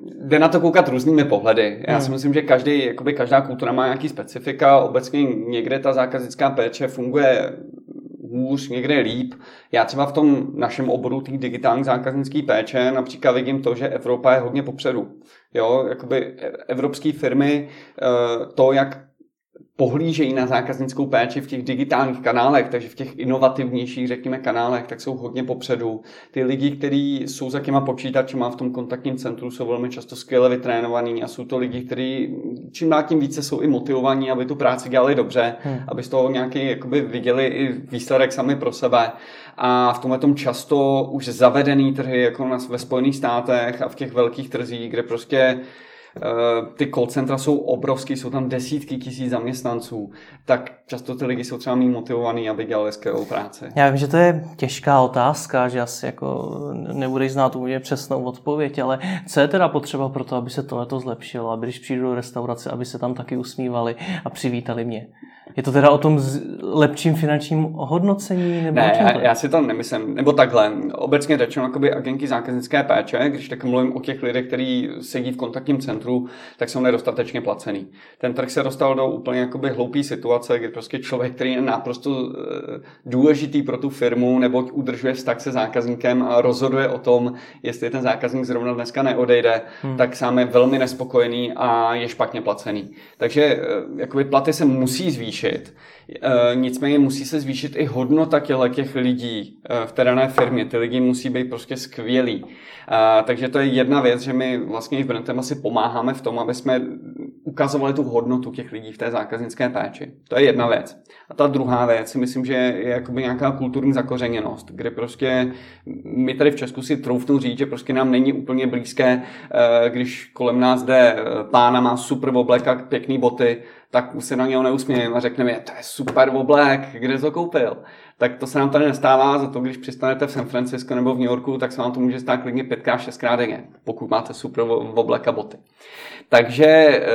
Speaker 2: jde na to koukat různými pohledy. Já si hmm. myslím, že každý, jakoby každá kultura má nějaký specifika. Obecně někde ta zákaznická péče funguje hůř, někde líp. Já třeba v tom našem oboru té digitální zákaznické péče například vidím to, že Evropa je hodně popředu. Jo, jakoby evropské firmy, eh, to, jak pohlížejí na zákaznickou péči v těch digitálních kanálech, takže v těch inovativnějších, řekněme, kanálech, tak jsou hodně popředu. Ty lidi, kteří jsou za těma počítačema v tom kontaktním centru, jsou velmi často skvěle vytrénovaní a jsou to lidi, kteří čím dál tím více jsou i motivovaní, aby tu práci dělali dobře, hmm. aby z toho nějaký jakoby viděli i výsledek sami pro sebe. A v tomhle tom často už zavedený trhy, jako ve Spojených státech a v těch velkých trzích, kde prostě ty call centra jsou obrovský, jsou tam desítky tisíc zaměstnanců, tak často ty lidi jsou třeba méně motivovaný, aby dělali skvělou práci.
Speaker 1: Já vím, že to je těžká otázka, že asi jako nebudeš znát úplně přesnou odpověď, ale co je teda potřeba pro to, aby se tohleto zlepšilo, aby když přijdu do restaurace, aby se tam taky usmívali a přivítali mě? Je to teda o tom lepším finančním hodnocení? Nebo
Speaker 2: ne, já, já, si to nemyslím. Nebo takhle. Obecně řečeno, jakoby agenti zákaznické péče, když tak mluvím o těch lidech, kteří sedí v kontaktním centru, tak jsou nedostatečně placený. Ten trh se dostal do úplně jakoby hloupé situace, kdy prostě člověk, který je naprosto eh, důležitý pro tu firmu, nebo udržuje vztah se zákazníkem a rozhoduje o tom, jestli ten zákazník zrovna dneska neodejde, hmm. tak sám je velmi nespokojený a je špatně placený. Takže eh, jakoby platy se musí zvýšit zvýšit. E, nicméně musí se zvýšit i hodnota těch lidí e, v té dané firmě. Ty lidi musí být prostě skvělí. E, takže to je jedna věc, že my vlastně i v Brentem asi pomáháme v tom, aby jsme ukazovali tu hodnotu těch lidí v té zákaznické péči. To je jedna věc. A ta druhá věc si myslím, že je jakoby nějaká kulturní zakořeněnost, kde prostě my tady v Česku si troufnu říct, že prostě nám není úplně blízké, když kolem nás jde pána, má super oblek a pěkný boty, tak se na něho neusmějeme a řekneme, to je super oblek, kde to koupil. Tak to se nám tady nestává, za to když přistanete v San Francisco nebo v New Yorku, tak se vám to může stát klidně pětkrát, šestkrát denně, pokud máte super oblek a boty. Takže eh,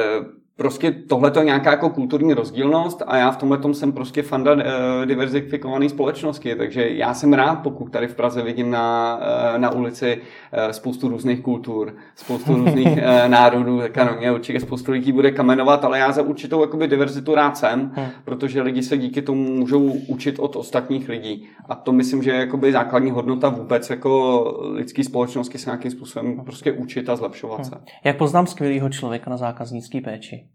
Speaker 2: prostě tohle je nějaká jako kulturní rozdílnost a já v tomhle jsem prostě fanda uh, diverzifikované společnosti, takže já jsem rád, pokud tady v Praze vidím na, uh, na ulici uh, spoustu různých kultur, spoustu různých národů, tak ano, mě určitě spoustu lidí bude kamenovat, ale já za určitou jakoby diverzitu rád jsem, hmm. protože lidi se díky tomu můžou učit od ostatních lidí a to myslím, že je jakoby základní hodnota vůbec jako lidské společnosti se nějakým způsobem prostě učit a zlepšovat hmm. se.
Speaker 1: Jak poznám skvělého člověka na zákaznické péči?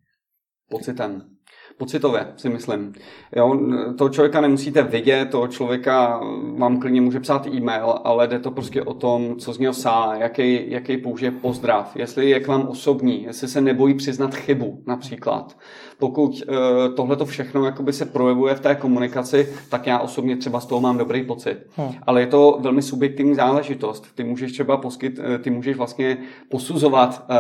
Speaker 2: Pocitem. Pocitově si myslím. Jo, toho člověka nemusíte vidět, toho člověka vám klidně může psát e-mail, ale jde to prostě o tom, co z něho sá, jaký, jaký použije pozdrav, jestli je k vám osobní, jestli se nebojí přiznat chybu například. Pokud uh, eh, tohle to všechno jakoby se projevuje v té komunikaci, tak já osobně třeba z toho mám dobrý pocit. Hmm. Ale je to velmi subjektivní záležitost. Ty můžeš třeba poskyt, eh, ty můžeš vlastně posuzovat uh,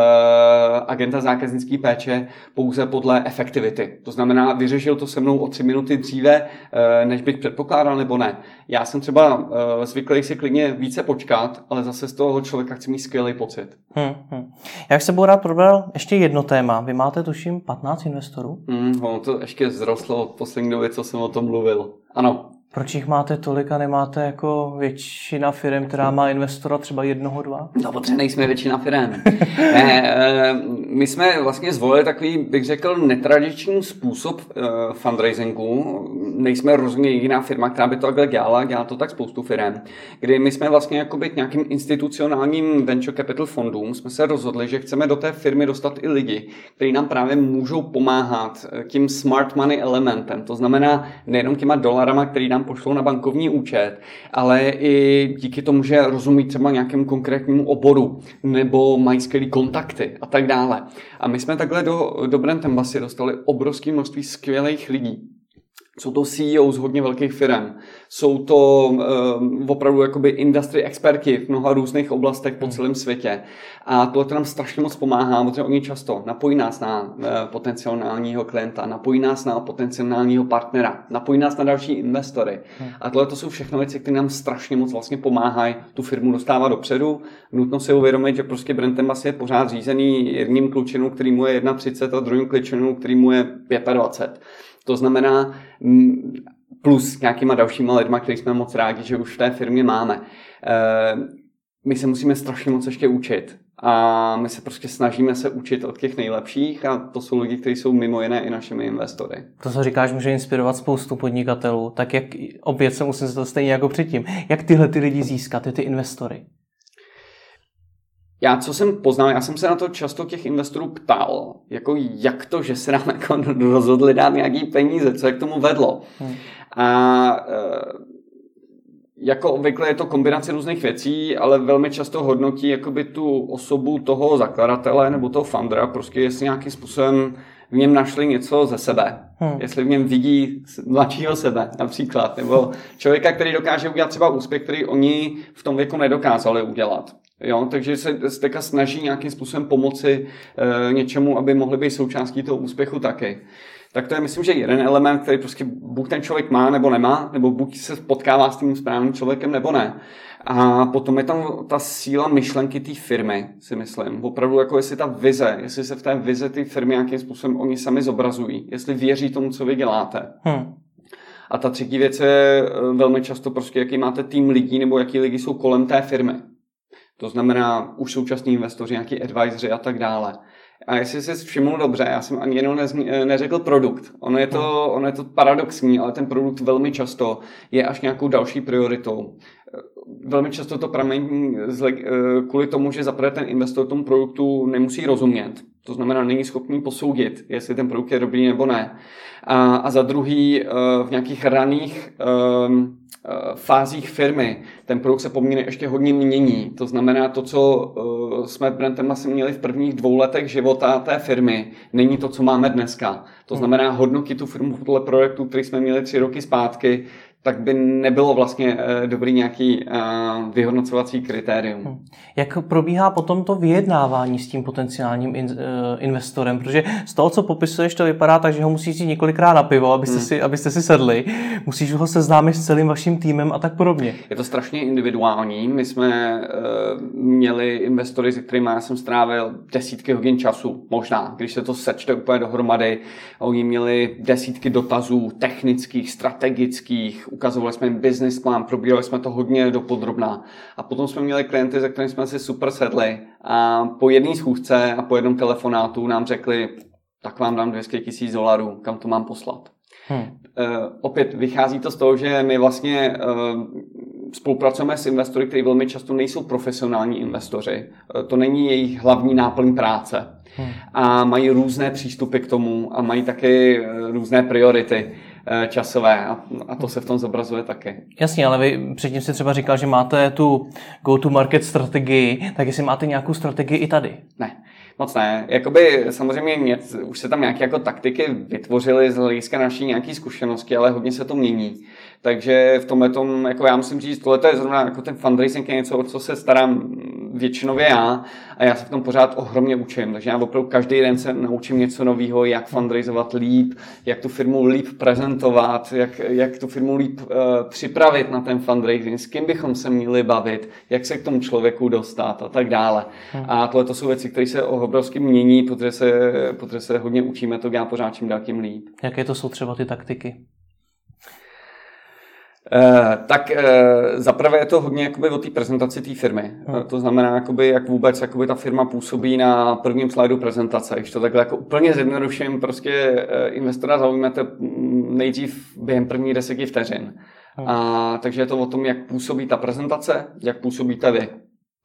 Speaker 2: agenta zákaznické péče pouze podle efektivity. To znamená, vyřešil to se mnou o tři minuty dříve, uh, než bych předpokládal, nebo ne. Já jsem třeba uh, zvyklý si klidně více počkat, ale zase z toho člověka chci mít skvělý pocit. Hmm,
Speaker 1: hmm. Já bych se budu rád probral ještě jedno téma. Vy máte, tuším, 15 investorů prostoru?
Speaker 2: Mm, ono to ještě zrostlo od poslední doby, co jsem o tom mluvil. Ano.
Speaker 1: Proč jich máte tolik a nemáte jako většina firm, která má investora třeba jednoho, dva?
Speaker 2: No, protože nejsme většina firm. ne, eh, my jsme vlastně zvolili takový, bych řekl, netradiční způsob eh, fundraisingu. Nejsme rozhodně jediná firma, která by to takhle dělala, dělá to tak spoustu firm, kdy my jsme vlastně jako být nějakým institucionálním venture capital fondům, jsme se rozhodli, že chceme do té firmy dostat i lidi, kteří nám právě můžou pomáhat eh, tím smart money elementem. To znamená nejenom těma dolarama, který nám pošlou na bankovní účet, ale i díky tomu, že rozumí třeba nějakému konkrétnímu oboru nebo mají skvělé kontakty a tak dále. A my jsme takhle do, do Brand Embassy dostali obrovské množství skvělých lidí, jsou to CEO z hodně velkých firm, jsou to um, opravdu jakoby industry experti v mnoha různých oblastech po hmm. celém světě. A tohle nám strašně moc pomáhá, protože oni často napojí nás na uh, potenciálního klienta, napojí nás na potenciálního partnera, napojí nás na další investory. Hmm. A tohle to jsou všechno věci, které nám strašně moc vlastně pomáhají tu firmu dostávat dopředu. Nutno si uvědomit, že prostě Brentem je pořád řízený jedním klučinou, který mu je 31 a druhým klučinou, který mu je 25. To znamená, plus nějakýma dalšíma lidma, který jsme moc rádi, že už v té firmě máme. Eh, my se musíme strašně moc ještě učit. A my se prostě snažíme se učit od těch nejlepších a to jsou lidi, kteří jsou mimo jiné i našimi investory.
Speaker 1: To, co říkáš, může inspirovat spoustu podnikatelů. Tak jak opět se musím se to stejně jako předtím. Jak tyhle ty lidi získat, ty, ty investory?
Speaker 2: Já, co jsem poznal, já jsem se na to často těch investorů ptal, jako jak to, že se nám jako rozhodli dát nějaký peníze, co je k tomu vedlo. Hmm. A e, jako obvykle je to kombinace různých věcí, ale velmi často hodnotí jakoby tu osobu toho zakladatele nebo toho foundera, prostě jestli nějakým způsobem v něm našli něco ze sebe. Hmm. Jestli v něm vidí mladšího sebe například, nebo člověka, který dokáže udělat třeba úspěch, který oni v tom věku nedokázali udělat. Jo, takže se teďka snaží nějakým způsobem pomoci e, něčemu, aby mohli být součástí toho úspěchu taky. Tak to je, myslím, že jeden element, který prostě buď ten člověk má nebo nemá, nebo buď se potkává s tím správným člověkem nebo ne. A potom je tam ta síla myšlenky té firmy, si myslím. Opravdu jako jestli ta vize, jestli se v té vize té firmy nějakým způsobem oni sami zobrazují, jestli věří tomu, co vy děláte. Hmm. A ta třetí věc je eh, velmi často prostě, jaký máte tým lidí nebo jaký lidi jsou kolem té firmy. To znamená už současní investoři, nějaký advisory a tak dále. A jestli jsi všiml dobře, já jsem ani jenom neřekl produkt. Ono je, to, ono je to paradoxní, ale ten produkt velmi často je až nějakou další prioritou. Velmi často to pramení kvůli tomu, že zaprvé ten investor tomu produktu nemusí rozumět. To znamená, není schopný posoudit, jestli ten produkt je dobrý nebo ne. A, a za druhý, eh, v nějakých raných um, fázích firmy ten produkt se poměrně ještě hodně mění. To znamená, to, co jsme Brentem asi měli v prvních dvou letech života té firmy, není to, co máme dneska. To hmm. znamená, hodnotit tu firmu podle projektu, který jsme měli tři roky zpátky, tak by nebylo vlastně eh, dobrý nějaký eh, vyhodnocovací kritérium. Hm.
Speaker 1: Jak probíhá potom to vyjednávání s tím potenciálním in, eh, investorem? Protože z toho, co popisuješ, to vypadá tak, že ho musíš jít několikrát na pivo, abyste, hmm. si, abyste si sedli. Musíš ho seznámit s celým vaším týmem a tak podobně.
Speaker 2: Je to strašně individuální. My jsme měli investory, se kterými já jsem strávil desítky hodin času, možná, když se to sečte úplně dohromady. Oni měli desítky dotazů technických, strategických, ukazovali jsme jim business plán, probírali jsme to hodně dopodrobná. A potom jsme měli klienty, se kterými jsme si super sedli a po jedné schůzce a po jednom telefonátu nám řekli, tak vám dám 200 tisíc dolarů, kam to mám poslat. Hmm. Uh, opět vychází to z toho, že my vlastně uh, spolupracujeme s investory, kteří velmi často nejsou profesionální investoři. Uh, to není jejich hlavní náplň práce. Hmm. A mají různé přístupy k tomu a mají také uh, různé priority. Eh, časové a, a to se v tom zobrazuje taky.
Speaker 1: Jasně, ale vy předtím si třeba říkal, že máte tu go-to-market strategii, tak jestli máte nějakou strategii i tady?
Speaker 2: Ne, moc ne. Jakoby samozřejmě něco, už se tam nějaké jako taktiky vytvořily z hlediska naší nějaké zkušenosti, ale hodně se to mění. Takže v tomhle tom, jako já musím říct, tohle je zrovna jako ten fundraising je něco, o co se starám většinově já a já se v tom pořád ohromně učím. Takže já opravdu každý den se naučím něco nového, jak fundraizovat líp, jak tu firmu líp prezentovat, jak, jak tu firmu líp uh, připravit na ten fundraising, s kým bychom se měli bavit, jak se k tomu člověku dostat a tak dále. Hmm. A tohle to jsou věci, které se obrovsky mění, protože se, protože se hodně učíme to já pořád čím dál tím líp.
Speaker 1: Jaké to jsou třeba ty taktiky?
Speaker 2: Uh, tak uh, zaprvé je to hodně jakoby o té prezentaci té firmy. Hmm. Uh, to znamená, jakoby, jak vůbec jakoby ta firma působí na prvním slajdu prezentace. Když to takhle jako úplně zjednoduším, prostě uh, investora zaujmete nejdřív během první deseti vteřin. Hmm. A, takže je to o tom, jak působí ta prezentace, jak působíte vy.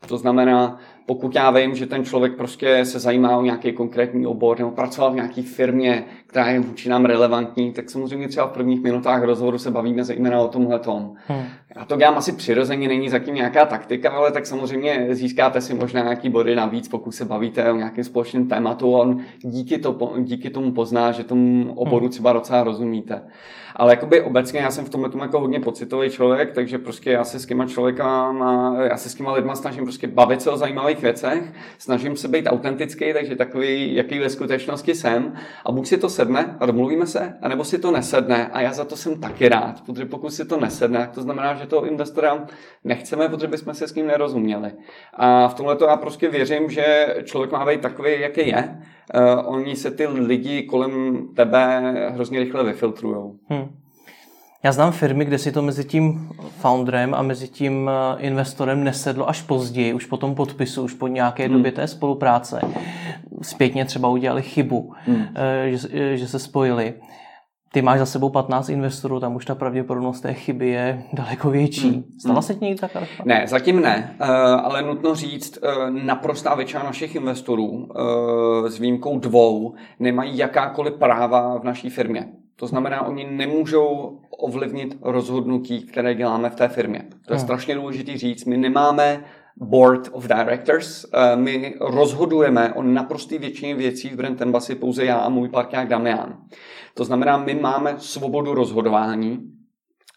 Speaker 2: To znamená, pokud já vím, že ten člověk prostě se zajímá o nějaký konkrétní obor nebo pracoval v nějaké firmě, která je vůči nám relevantní, tak samozřejmě třeba v prvních minutách rozhovoru se bavíme zejména o tomhle tom. Hmm. Já to dělám asi přirozeně, není zatím nějaká taktika, ale tak samozřejmě získáte si možná nějaký body navíc, pokud se bavíte o nějakém společném tématu. On díky, to, díky tomu pozná, že tomu oboru hmm. třeba docela rozumíte. Ale jakoby obecně já jsem v tomhle tomu jako hodně pocitový člověk, takže prostě já se s těma člověka, já se s těma lidma snažím prostě bavit se o zajímavých věcech, snažím se být autentický, takže takový, jaký ve skutečnosti jsem. A buď si to sedne a domluvíme se, anebo si to nesedne. A já za to jsem taky rád, protože pokud si to nesedne, to znamená, že toho investora nechceme, protože bychom se s ním nerozuměli. A v tomhle to já prostě věřím, že člověk má být takový, jaký je. Uh, oni se ty lidi kolem tebe hrozně rychle vyfiltrují. Hmm.
Speaker 1: Já znám firmy, kde si to mezi tím founderem a mezi tím eh, investorem nesedlo až později, už po tom podpisu, už po nějaké hmm. době té spolupráce. Zpětně třeba udělali chybu, hmm. Eh, že, že se spojili. Ty máš za sebou 15 investorů, tam už ta pravděpodobnost té chyby je daleko větší. Hmm. Stala hmm. se ti někdy tak?
Speaker 2: Ne, zatím ne, ale nutno říct, naprostá většina našich investorů, s výjimkou dvou, nemají jakákoliv práva v naší firmě. To znamená, oni nemůžou ovlivnit rozhodnutí, které děláme v té firmě. To je hmm. strašně důležité říct. My nemáme board of directors. Eh, my rozhodujeme o naprostý většině věcí v Brand Embassy pouze já a můj parťák Damian. To znamená, my máme svobodu rozhodování,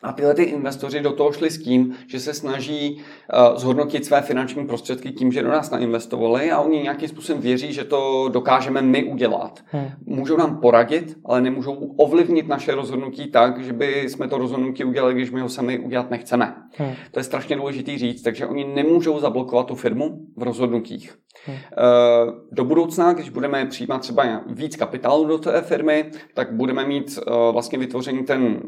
Speaker 2: a tyhle ty investoři do toho šli s tím, že se snaží uh, zhodnotit své finanční prostředky tím, že do nás nainvestovali a oni nějakým způsobem věří, že to dokážeme my udělat. Hmm. Můžou nám poradit, ale nemůžou ovlivnit naše rozhodnutí tak, že by jsme to rozhodnutí udělali, když my ho sami udělat nechceme. Hmm. To je strašně důležitý říct, takže oni nemůžou zablokovat tu firmu v rozhodnutích. Hmm. Uh, do budoucna, když budeme přijímat třeba víc kapitálu do té firmy, tak budeme mít uh, vlastně vytvořený ten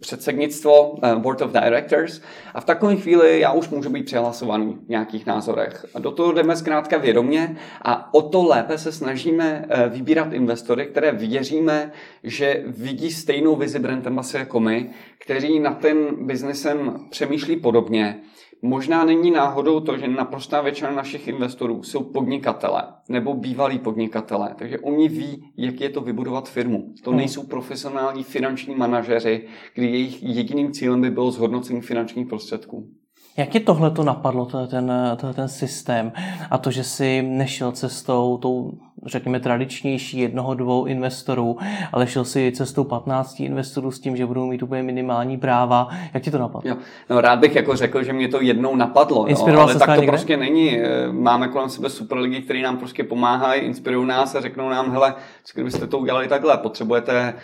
Speaker 2: předsednictvo, uh, Board of Directors a v takové chvíli já už můžu být přihlasovaný v nějakých názorech. A do toho jdeme zkrátka vědomě a o to lépe se snažíme uh, vybírat investory, které věříme, že vidí stejnou vizi Brand Embassy jako my, kteří na ten biznesem přemýšlí podobně Možná není náhodou to, že naprostá většina našich investorů jsou podnikatele nebo bývalí podnikatele, takže oni ví, jak je to vybudovat firmu. To hmm. nejsou profesionální finanční manažeři, kdy jejich jediným cílem by bylo zhodnocení finančních prostředků.
Speaker 1: Jak je tohle to napadlo, ten, ten systém a to, že si nešel cestou tou řekněme, tradičnější jednoho, dvou investorů, ale šel si cestou 15 investorů s tím, že budou mít úplně minimální práva. Jak ti to napadlo? Jo.
Speaker 2: No, rád bych jako řekl, že mě to jednou napadlo, jo, ale tak to někde? prostě není. Máme kolem sebe super lidi, kteří nám prostě pomáhají, inspirují nás a řeknou nám, hele, kdybyste to udělali takhle, potřebujete eh,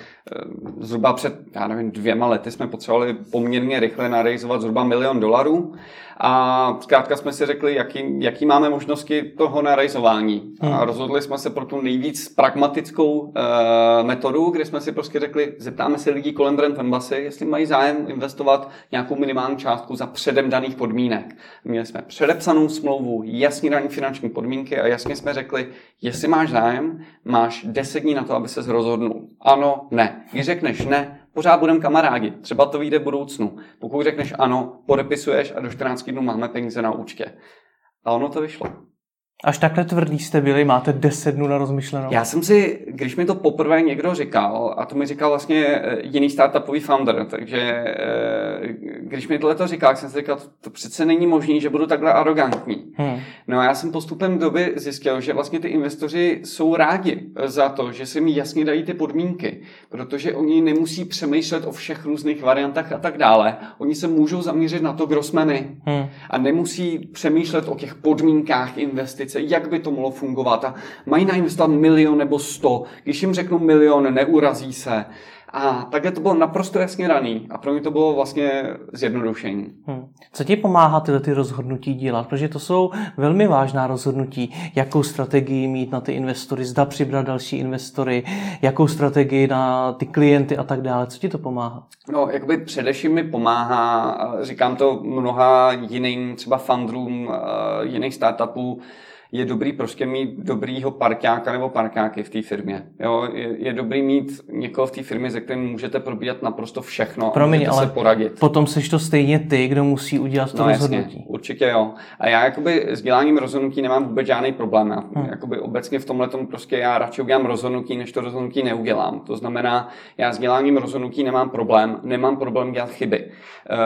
Speaker 2: zhruba před, já nevím, dvěma lety jsme potřebovali poměrně rychle narejzovat zhruba milion dolarů a zkrátka jsme si řekli, jaký, jaký máme možnosti toho narejzování. Hmm. A rozhodli jsme se pro tu nejvíc pragmatickou uh, metodu, kde jsme si prostě řekli, zeptáme se lidí kolem Brand Embassy, jestli mají zájem investovat nějakou minimální částku za předem daných podmínek. Měli jsme předepsanou smlouvu, jasně dané finanční podmínky a jasně jsme řekli, jestli máš zájem, máš 10 dní na to, aby se rozhodnul. Ano, ne. Když řekneš ne, pořád budeme kamarádi. Třeba to vyjde v budoucnu. Pokud řekneš ano, podepisuješ a do 14 dnů máme peníze na účtě. A ono to vyšlo.
Speaker 1: Až takhle tvrdý jste byli, máte 10 dnů na rozmyšlenou?
Speaker 2: Já jsem si, když mi to poprvé někdo říkal, a to mi říkal vlastně eh, jiný startupový founder, takže eh, když mi tohle to říkal, jsem si říkal, to přece není možné, že budu takhle arrogantní. Hmm. No a já jsem postupem doby zjistil, že vlastně ty investoři jsou rádi za to, že si mi jasně dají ty podmínky, protože oni nemusí přemýšlet o všech různých variantách a tak dále. Oni se můžou zaměřit na to, kdo jsme my. Hmm. A nemusí přemýšlet o těch podmínkách investic investice, jak by to mohlo fungovat a mají nainvestovat milion nebo sto. Když jim řeknu milion, neurazí se. A takhle to bylo naprosto jasně raný a pro mě to bylo vlastně zjednodušení. Hmm.
Speaker 1: Co ti pomáhá tyhle ty rozhodnutí dělat? Protože to jsou velmi vážná rozhodnutí, jakou strategii mít na ty investory, zda přibrat další investory, jakou strategii na ty klienty a tak dále. Co ti to pomáhá?
Speaker 2: No, jakoby především mi pomáhá, říkám to mnoha jiným třeba fundrům, eh, jiných startupů, je dobrý prostě mít dobrýho parťáka nebo parťáky v té firmě. Jo, je, je, dobrý mít někoho v té firmě, se kterým můžete probíhat naprosto všechno
Speaker 1: Promiň,
Speaker 2: a
Speaker 1: ale
Speaker 2: se poradit.
Speaker 1: potom jsi to stejně ty, kdo musí udělat to
Speaker 2: no,
Speaker 1: rozhodnutí.
Speaker 2: Jasně, určitě jo. A já jakoby s děláním rozhodnutí nemám vůbec žádný problém. Já, hmm. jakoby obecně v tomhle tom prostě já radši udělám rozhodnutí, než to rozhodnutí neudělám. To znamená, já s děláním rozhodnutí nemám problém, nemám problém dělat chyby. Uh,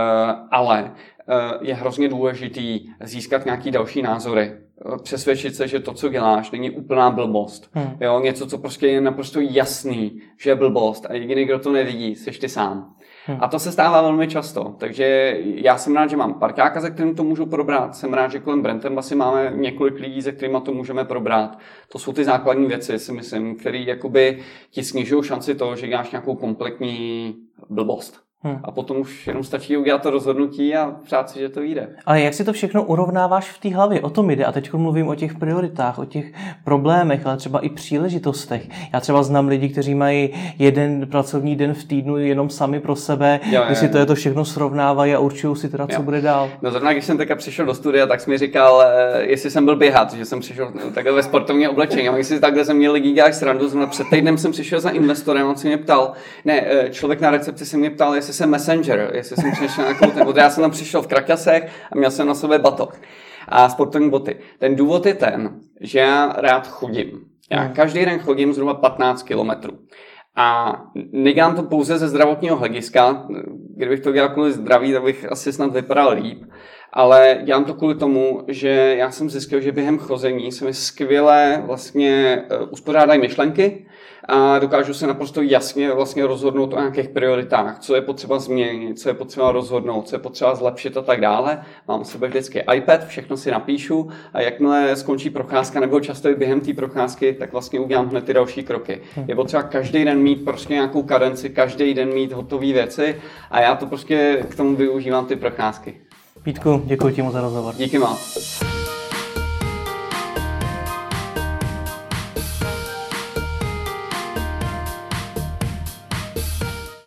Speaker 2: ale uh, je hrozně důležitý získat nějaký další názory přesvědčit se, že to, co děláš, není úplná blbost. Hmm. Jo, něco, co prostě je naprosto jasný, že je blbost a jediný, kdo to nevidí, jsi ty sám. Hmm. A to se stává velmi často. Takže já jsem rád, že mám parťáka, se kterým to můžu probrat. Jsem rád, že kolem Brentenbasy máme několik lidí, se kterými to můžeme probrat. To jsou ty základní věci, si myslím, které jakoby ti snižují šanci toho, že děláš nějakou kompletní blbost. Hmm. A potom už jenom stačí udělat to rozhodnutí a přát si, že to vyjde.
Speaker 1: Ale jak si to všechno urovnáváš v té hlavě? O tom jde. A teď mluvím o těch prioritách, o těch problémech, ale třeba i příležitostech. Já třeba znám lidi, kteří mají jeden pracovní den v týdnu jenom sami pro sebe, jo, kdy si to je to všechno srovnávají a určují si teda, co jo. bude dál.
Speaker 2: No zrovna, když jsem teďka přišel do studia, tak jsi mi říkal, eh, jestli jsem byl běhat, že jsem přišel takhle ve sportovní oblečení. A jestli takhle jsem měl lidi dělat srandu, před týdnem jsem přišel za investorem, on se mě ptal, ne, eh, člověk na recepci se mě ptal, jestli jestli jsem messenger, jestli jsem přišel nějakou ten, já jsem tam přišel v krakasech a měl jsem na sobě batok a sportovní boty. Ten důvod je ten, že já rád chodím. Já hmm. každý den chodím zhruba 15 kilometrů. A nedělám to pouze ze zdravotního hlediska. Kdybych to dělal kvůli zdraví, tak bych asi snad vypadal líp. Ale dělám to kvůli tomu, že já jsem zjistil, že během chození se mi skvěle vlastně eh, uspořádají myšlenky a dokážu se naprosto jasně vlastně rozhodnout o nějakých prioritách, co je potřeba změnit, co je potřeba rozhodnout, co je potřeba zlepšit a tak dále. Mám u sebe vždycky iPad, všechno si napíšu a jakmile skončí procházka nebo často i během té procházky, tak vlastně udělám hned ty další kroky. Hm. Je potřeba každý den mít prostě nějakou kadenci, každý den mít hotové věci a já to prostě k tomu využívám ty procházky.
Speaker 1: Pítku, děkuji ti moc za rozhovor.
Speaker 2: Díky moc.